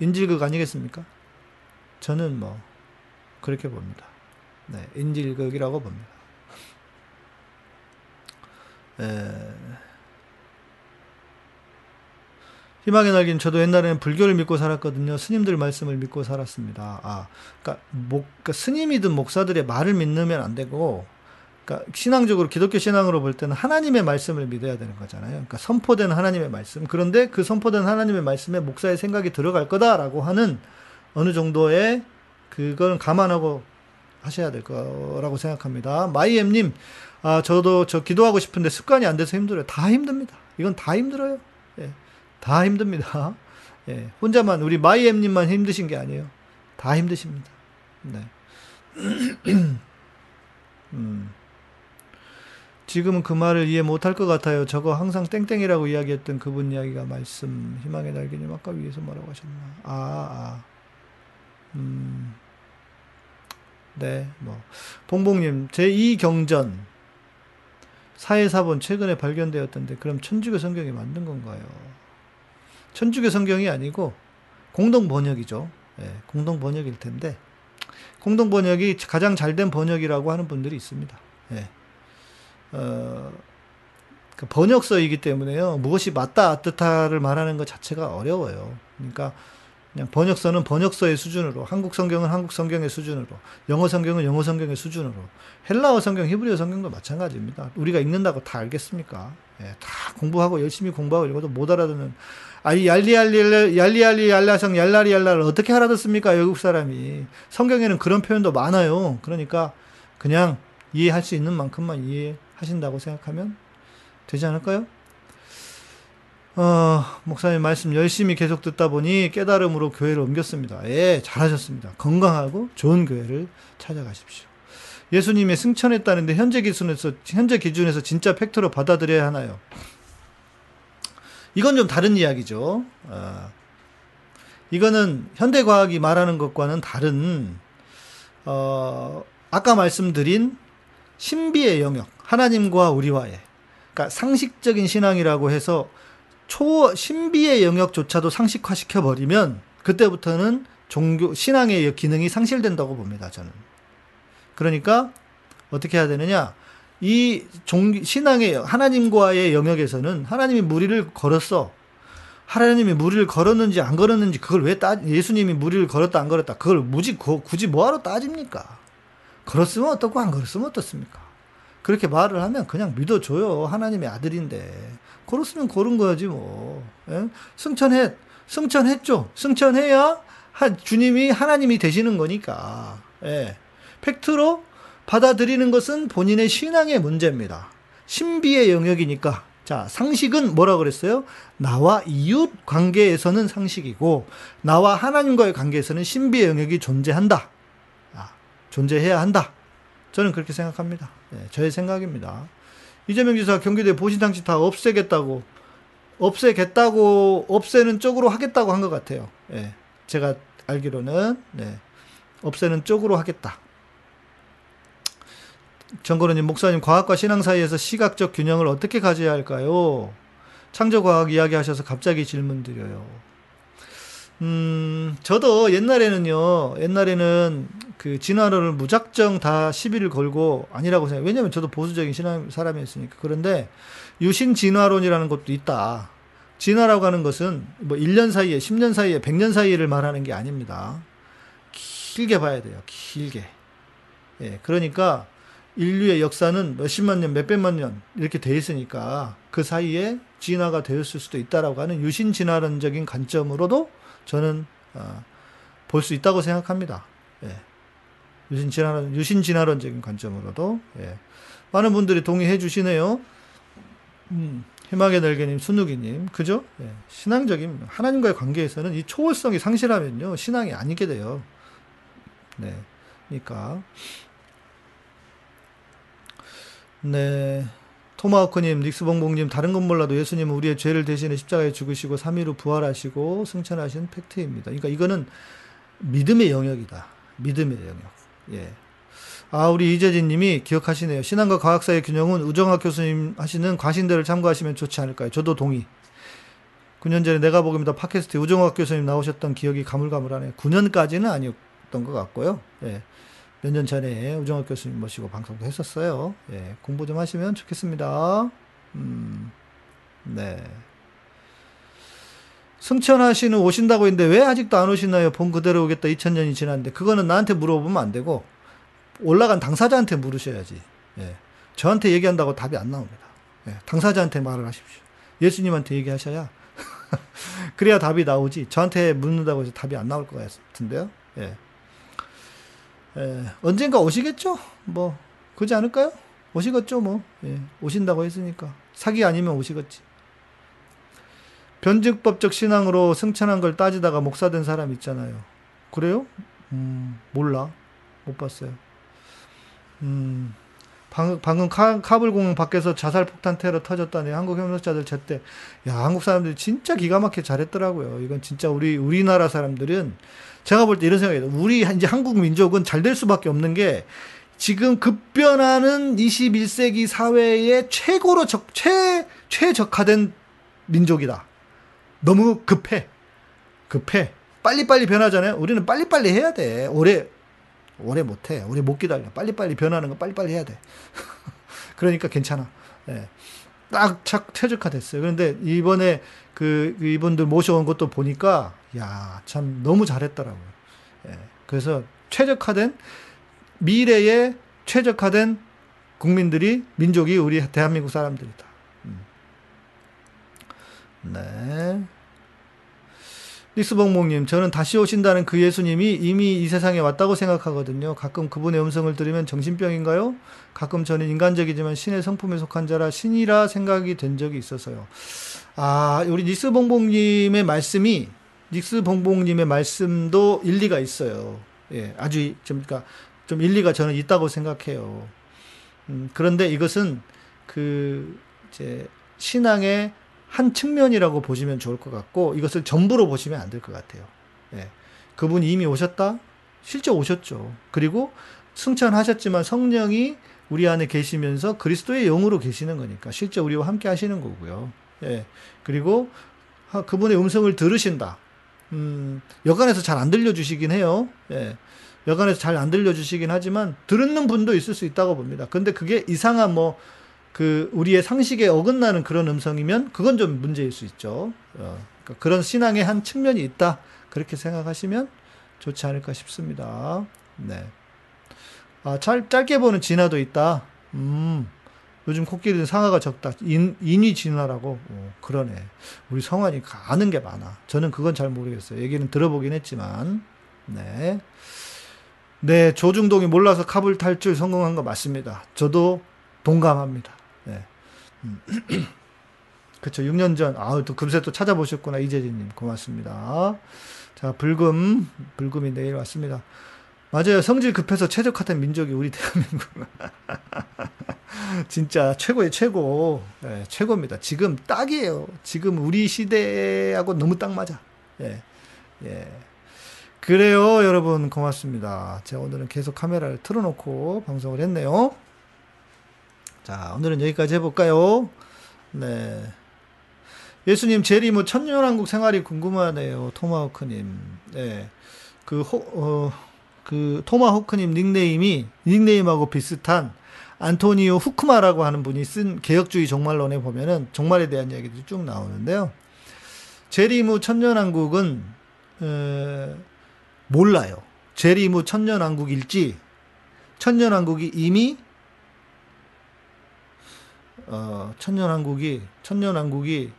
인질극 아니겠습니까? 저는 뭐, 그렇게 봅니다. 네. 인질극이라고 봅니다. 에... 희망의 날개는 저도 옛날에는 불교를 믿고 살았거든요. 스님들 말씀을 믿고 살았습니다. 아, 그러니까, 목, 그러니까 스님이든 목사들의 말을 믿으면 안 되고, 그러니까 신앙적으로 기독교 신앙으로 볼 때는 하나님의 말씀을 믿어야 되는 거잖아요. 그러니까 선포된 하나님의 말씀. 그런데 그 선포된 하나님의 말씀에 목사의 생각이 들어갈 거다라고 하는 어느 정도의 그걸 감안하고 하셔야 될 거라고 생각합니다. 마이엠님, 아, 저도 저 기도하고 싶은데 습관이 안 돼서 힘들어요. 다 힘듭니다. 이건 다 힘들어요. 예. 다 힘듭니다. 예. 혼자만, 우리 마이엠님만 힘드신 게 아니에요. 다 힘드십니다. 네. 음. 지금은 그 말을 이해 못할 것 같아요. 저거 항상 땡땡이라고 이야기했던 그분 이야기가 말씀, 희망의 날개님 아까 위에서 뭐라고 하셨나. 아, 아. 음. 네, 뭐. 봉봉님, 제2 경전. 사회사본 최근에 발견되었던데, 그럼 천주교 성경이 만든 건가요? 천주교 성경이 아니고, 공동 번역이죠. 예, 공동 번역일 텐데, 공동 번역이 가장 잘된 번역이라고 하는 분들이 있습니다. 예. 어, 그 번역서이기 때문에요. 무엇이 맞다, 어떻다를 말하는 것 자체가 어려워요. 그러니까, 그냥 번역서는 번역서의 수준으로, 한국 성경은 한국 성경의 수준으로, 영어 성경은 영어 성경의 수준으로, 헬라어 성경, 히브리어 성경도 마찬가지입니다. 우리가 읽는다고 다 알겠습니까? 예, 다 공부하고 열심히 공부하고 읽어도 못 알아듣는, 아이 얄리얄리 얄리얄리 얄라성 얄라리 얄라를 어떻게 알아듣습니까? 외국 사람이 성경에는 그런 표현도 많아요. 그러니까 그냥 이해할 수 있는 만큼만 이해하신다고 생각하면 되지 않을까요? 어, 목사님 말씀 열심히 계속 듣다 보니 깨달음으로 교회를 옮겼습니다. 예, 잘하셨습니다. 건강하고 좋은 교회를 찾아가십시오. 예수님의 승천했다는데 현재 기준에서 현재 기준에서 진짜 팩트로 받아들여야 하나요? 이건 좀 다른 이야기죠. 어, 이거는 현대 과학이 말하는 것과는 다른 어, 아까 말씀드린 신비의 영역, 하나님과 우리와의 그러니까 상식적인 신앙이라고 해서 초 신비의 영역조차도 상식화 시켜 버리면 그때부터는 종교 신앙의 기능이 상실된다고 봅니다. 저는. 그러니까 어떻게 해야 되느냐? 이 종, 신앙의 하나님과의 영역에서는 하나님이 무리를 걸었어. 하나님이 무리를 걸었는지 안 걸었는지 그걸 왜 따, 예수님이 무리를 걸었다 안 걸었다 그걸 무지 굳이 뭐하러 따집니까? 걸었으면 어떻고 안 걸었으면 어떻습니까? 그렇게 말을 하면 그냥 믿어줘요. 하나님의 아들인데. 걸었으면 걸은 거야지 뭐. 예? 승천했, 승천했죠. 승천해야 하, 주님이 하나님이 되시는 거니까. 예. 팩트로 받아들이는 것은 본인의 신앙의 문제입니다. 신비의 영역이니까. 자, 상식은 뭐라 그랬어요? 나와 이웃 관계에서는 상식이고, 나와 하나님과의 관계에서는 신비의 영역이 존재한다. 아, 존재해야 한다. 저는 그렇게 생각합니다. 네, 저의 생각입니다. 이재명 지사 경기도에 보신탕집 다 없애겠다고 없애겠다고 없애는 쪽으로 하겠다고 한 것 같아요. 예. 제가 알기로는 네. 없애는 쪽으로 하겠다. 정거로님 목사님 과학과 신앙 사이에서 시각적 균형을 어떻게 가져야 할까요? 창조과학 이야기하셔서 갑자기 질문 드려요. 음, 저도 옛날에는요, 옛날에는 그 진화론을 무작정 다 시비를 걸고 아니라고 생각해요. 왜냐면 저도 보수적인 신앙 사람이었으니까. 그런데 유신 진화론이라는 것도 있다. 진화라고 하는 것은 뭐 1년 사이에, 10년 사이에, 100년 사이를 말하는 게 아닙니다. 길게 봐야 돼요. 길게. 예, 그러니까 인류의 역사는 몇십만 년, 몇백만 년 이렇게 돼 있으니까 그 사이에 진화가 되었을 수도 있다라고 하는 유신 진화론적인 관점으로도 저는 어, 볼수 있다고 생각합니다. 예. 유신 진화론, 유신 진화론적인 관점으로도 예. 많은 분들이 동의해 주시네요. 음, 희망의 날개님, 순우기님, 그죠? 예. 신앙적인 하나님과의 관계에서는 이 초월성이 상실하면요 신앙이 아니게 돼요. 네, 그러니까 네. 토마호크님, 닉스봉봉님, 다른 건 몰라도 예수님은 우리의 죄를 대신해 십자가에 죽으시고 3일 후 부활하시고 승천하신 팩트입니다. 그러니까 이거는 믿음의 영역이다. 믿음의 영역. 예. 아, 우리 이재진 님이 기억하시네요. 신앙과 과학 사이의 균형은 우정학 교수님 하시는 과신대를 참고하시면 좋지 않을까요? 저도 동의. 9년 전에 내가 복음이다 팟캐스트에 우정학 교수님 나오셨던 기억이 가물가물하네요. 9년까지는 아니었던 것 같고요. 예. 몇 년 전에 우정학 교수님 모시고 방송도 했었어요. 예. 공부 좀 하시면 좋겠습니다. 음, 네. 승천하시는 오신다고 했는데 왜 아직도 안 오시나요? 본 그대로 오겠다 2000년이 지났는데 그거는 나한테 물어보면 안 되고 올라간 당사자한테 물으셔야지. 예. 저한테 얘기한다고 답이 안 나옵니다. 예. 당사자한테 말을 하십시오. 예수님한테 얘기하셔야 그래야 답이 나오지. 저한테 묻는다고 해서 답이 안 나올 것 같은데요. 예. 예. 언젠가 오시겠죠? 뭐 그러지 않을까요? 오시겠죠, 뭐. 예. 오신다고 했으니까. 사기 아니면 오시겠지. 변증법적 신앙으로 승천한 걸 따지다가 목사 된 사람 있잖아요. 그래요? 음, 몰라. 못 봤어요. 음, 방금, 방금 카, 카불공 밖에서 자살 폭탄 테러 터졌다네. 한국 협력자들 제때. 야, 한국 사람들이 진짜 기가 막히게 잘했더라고요. 이건 진짜 우리, 우리나라 사람들은 제가 볼 때 이런 생각이 에요 우리 이제 한국 민족은 잘 될 수밖에 없는 게 지금 급변하는 21세기 사회의 최고로 적, 최, 최적화된 민족이다. 너무 급해. 급해. 빨리빨리 변하잖아요. 우리는 빨리빨리 해야 돼. 오래, 오래 못해. 오래 못 기다려. 빨리빨리 변하는 거 빨리빨리 해야 돼. 그러니까 괜찮아. 예. 딱 착, 최적화 됐어요. 그런데 이번에 그, 그 이분들 모셔온 것도 보니까, 야, 참 너무 잘했더라고요. 예. 그래서 최적화된, 미래에 최적화된 국민들이, 민족이 우리 대한민국 사람들이다. 음. 네. 리스봉목님, 저는 다시 오신다는 그 예수님이 이미 이 세상에 왔다고 생각하거든요. 가끔 그분의 음성을 들으면 정신병인가요? 가끔 저는 인간적이지만 신의 성품에 속한 자라 신이라 생각이 된 적이 있어서요. 아, 우리 닉스봉봉님의 말씀이, 닉스 봉봉님의 말씀도 일리가 있어요. 예, 아주 좀, 그러니까 좀 일리가 저는 있다고 생각해요. 음, 그런데 이것은 그, 이제, 신앙의 한 측면이라고 보시면 좋을 것 같고 이것을 전부로 보시면 안 될 것 같아요. 예. 그분이 이미 오셨다? 실제 오셨죠. 그리고 승천하셨지만 성령이 우리 안에 계시면서 그리스도의 영으로 계시는 거니까 실제 우리와 함께 하시는 거고요. 예. 그리고 그분의 음성을 들으신다. 음, 여간에서 잘 안 들려주시긴 해요. 예. 여간에서 잘 안 들려주시긴 하지만 듣는 분도 있을 수 있다고 봅니다. 근데 그게 이상한 뭐 그 우리의 상식에 어긋나는 그런 음성이면 그건 좀 문제일 수 있죠. 어, 그러니까 그런 신앙의 한 측면이 있다. 그렇게 생각하시면 좋지 않을까 싶습니다. 네. 아, 짧, 짧게 보는 진화도 있다. 음, 요즘 코끼리는 상아가 적다. 인, 인위 진화라고. 오, 그러네. 우리 성환이 아는 게 많아. 저는 그건 잘 모르겠어요. 얘기는 들어보긴 했지만. 네. 네, 조중동이 몰라서 카불 탈출 성공한 거 맞습니다. 저도 동감합니다. 네. 음. 그쵸. 6년 전. 아우, 또 금세 또 찾아보셨구나. 이재진님. 고맙습니다. 자, 불금. 불금이 내일 왔습니다. 맞아요. 성질 급해서 최적화된 민족이 우리 대한민국. 진짜 최고의 최고. 네, 최고입니다. 지금 딱이에요. 지금 우리 시대하고 너무 딱 맞아. 예. 예. 그래요, 여러분. 고맙습니다. 제가 오늘은 계속 카메라를 틀어놓고 방송을 했네요. 자, 오늘은 여기까지 해볼까요? 네. 예수님, 제리 뭐 천년왕국 생활이 궁금하네요. 토마호크님. 네. 그, 호, 어, 그, 토마 호크님 닉네임이, 닉네임하고 비슷한 안토니오 후크마라고 하는 분이 쓴 개혁주의 종말론에 보면은 종말에 대한 이야기들이 쭉 나오는데요. 제리무 천년왕국은, 에, 몰라요. 제리무 천년왕국일지, 천년왕국이 이미 어, 천년왕국이 천년왕국이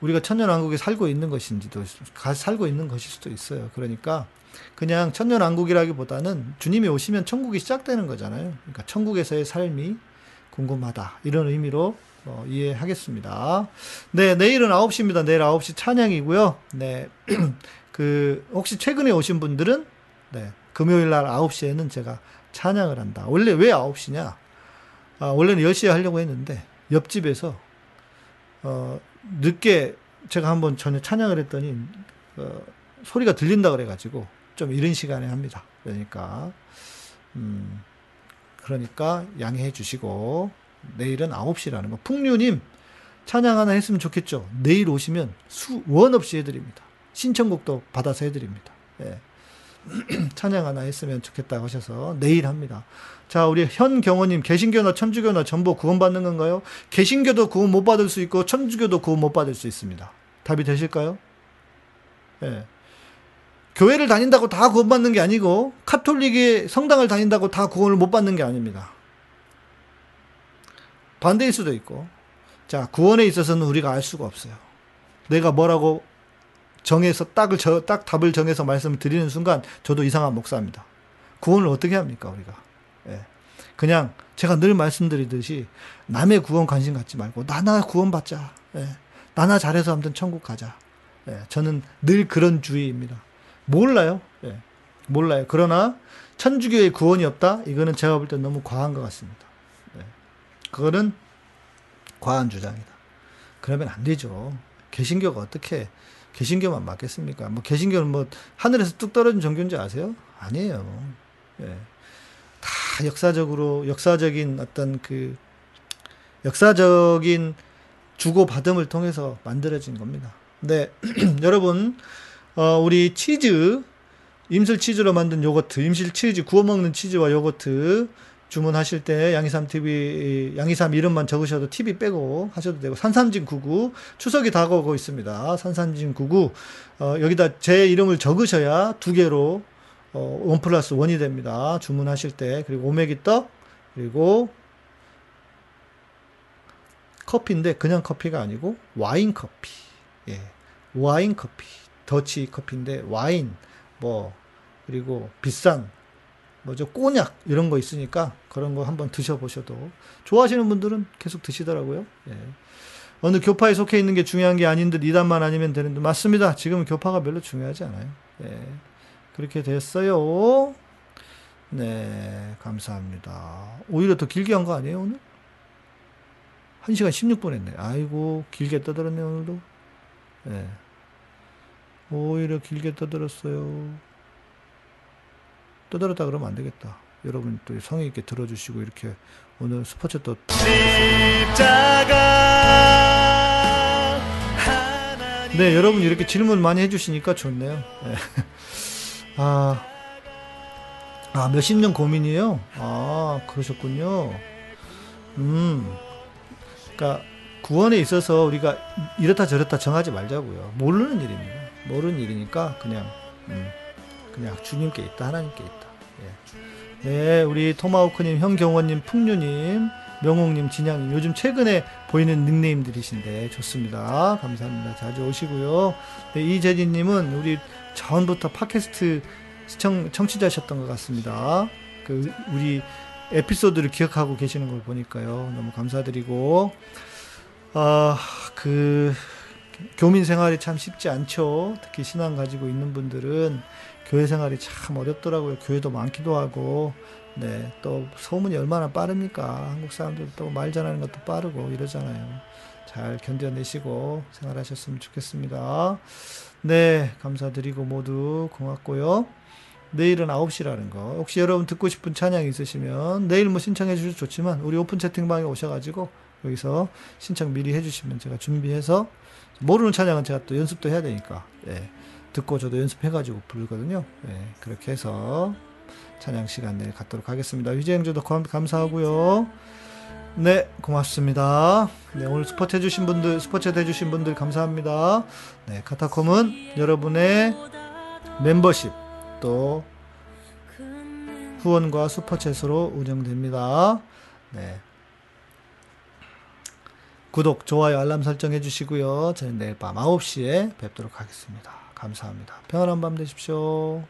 우리가 천년왕국에 살고 있는 것인지도 가, 살고 있는 것일 수도 있어요. 그러니까 그냥 천년왕국이라기보다는 주님이 오시면 천국이 시작되는 거잖아요. 그러니까 천국에서의 삶이 궁금하다 이런 의미로 어, 이해하겠습니다. 네, 내일은 9시입니다. 내일 9시 찬양이고요. 네, 그 혹시 최근에 오신 분들은 네, 금요일 날 9시에는 제가 찬양을 한다. 원래 왜 9시냐? 아, 원래는 10시에 하려고 했는데 옆집에서 어, 늦게 제가 한번 전에 찬양을 했더니 어, 소리가 들린다 그래가지고 좀 이른 시간에 합니다. 그러니까 음, 그러니까 양해해 주시고 내일은 9시라는 거. 풍류님 찬양 하나 했으면 좋겠죠. 내일 오시면 수원 없이 해드립니다. 신청곡도 받아서 해드립니다. 예. 찬양 하나 했으면 좋겠다고 하셔서 내일 합니다. 자, 우리 현경호님, 개신교나 천주교나 전부 구원받는 건가요? 개신교도 구원 못 받을 수 있고, 천주교도 구원 못 받을 수 있습니다. 답이 되실까요? 예. 교회를 다닌다고 다 구원받는 게 아니고, 카톨릭의 성당을 다닌다고 다 구원을 못 받는 게 아닙니다. 반대일 수도 있고. 자, 구원에 있어서는 우리가 알 수가 없어요. 내가 뭐라고 정해서 딱을 저, 딱 답을 정해서 말씀을 드리는 순간 저도 이상한 목사입니다. 구원을 어떻게 합니까 우리가? 예. 그냥 제가 늘 말씀드리듯이 남의 구원 관심 갖지 말고 나나 구원 받자. 예. 나나 잘해서 아무튼 천국 가자. 예. 저는 늘 그런 주의입니다. 몰라요. 예. 몰라요. 그러나 천주교의 구원이 없다? 이거는 제가 볼 때 너무 과한 것 같습니다. 예. 그거는 과한 주장이다. 그러면 안 되죠. 개신교가 어떻게 개신교만 맞겠습니까? 뭐 개신교는 뭐 하늘에서 뚝 떨어진 종교인지 아세요? 아니에요. 예. 다 역사적으로 역사적인 어떤 그 역사적인 주고 받음을 통해서 만들어진 겁니다. 네, 여러분 어, 우리 치즈 임실 치즈로 만든 요거트, 임실 치즈 구워 먹는 치즈와 요거트 주문하실 때 양이삼 TV 양이삼 이름만 적으셔도 TV 빼고 하셔도 되고 산삼진 99 추석이 다가오고 있습니다. 산삼진 99 어, 여기다 제 이름을 적으셔야 두 개로 어, 원 플러스 원이 됩니다. 주문하실 때 그리고 오메기 떡 그리고 커피인데 그냥 커피가 아니고 와인 커피 예 와인 커피 더치 커피인데 와인 뭐 그리고 비싼 뭐죠 꼬냑 이런 거 있으니까 그런 거 한번 드셔보셔도 좋아하시는 분들은 계속 드시더라고요. 예. 어느 교파에 속해 있는 게 중요한 게 아닌 듯 이단만 아니면 되는데 맞습니다. 지금은 교파가 별로 중요하지 않아요. 예. 그렇게 됐어요. 네, 감사합니다. 오히려 더 길게 한 거 아니에요, 오늘? 1시간 16분 했네. 아이고, 길게 떠들었네, 오늘도. 예. 오히려 길게 떠들었어요. 떠들었다 그러면 안 되겠다. 여러분 또 성의 있게 들어주시고 이렇게 오늘 스포츠 또 네, 여러분 이렇게 질문 많이 해주시니까 좋네요. 네. 아, 아, 몇십 년 고민이에요? 아, 그러셨군요. 음, 그니까, 구원에 있어서 우리가 이렇다 저렇다 정하지 말자고요. 모르는 일입니다. 모르는 일이니까 그냥, 음, 그냥 주님께 있다, 하나님께 있다. 예. 네, 우리 토마호크님, 형경원님, 풍류님, 명옥님, 진양님, 요즘 최근에 보이는 닉네임들이신데 좋습니다. 감사합니다. 자주 오시고요. 네, 이재진님은 우리 전부터 팟캐스트 시청, 청취자셨던 것 같습니다. 그, 우리 에피소드를 기억하고 계시는 걸 보니까요. 너무 감사드리고, 아, 그, 교민 생활이 참 쉽지 않죠. 특히 신앙 가지고 있는 분들은 교회 생활이 참 어렵더라고요. 교회도 많기도 하고, 네, 또 소문이 얼마나 빠릅니까? 한국 사람들 또 말 전하는 것도 빠르고 이러잖아요. 잘 견뎌내시고 생활하셨으면 좋겠습니다. 네, 감사드리고 모두 고맙고요. 내일은 9시라는 거. 혹시 여러분 듣고 싶은 찬양 있으시면 내일 뭐 신청해 주셔도 좋지만 우리 오픈 채팅방에 오셔가지고 여기서 신청 미리 해주시면 제가 준비해서 모르는 찬양은 제가 또 연습도 해야 되니까 예, 듣고 저도 연습해가지고 부르거든요. 예, 그렇게 해서 찬양 시간 내일 갖도록 하겠습니다. 휘재행조도 감사하고요. 네, 고맙습니다. 네, 오늘 스포츠 해주신 분들, 스포츠 해주신 분들 감사합니다. 네, 카타콤은 여러분의 멤버십 또 후원과 슈퍼챗으로 운영됩니다. 네. 구독, 좋아요, 알람 설정해 주시고요. 저는 내일 밤 9시에 뵙도록 하겠습니다. 감사합니다. 평안한 밤 되십시오.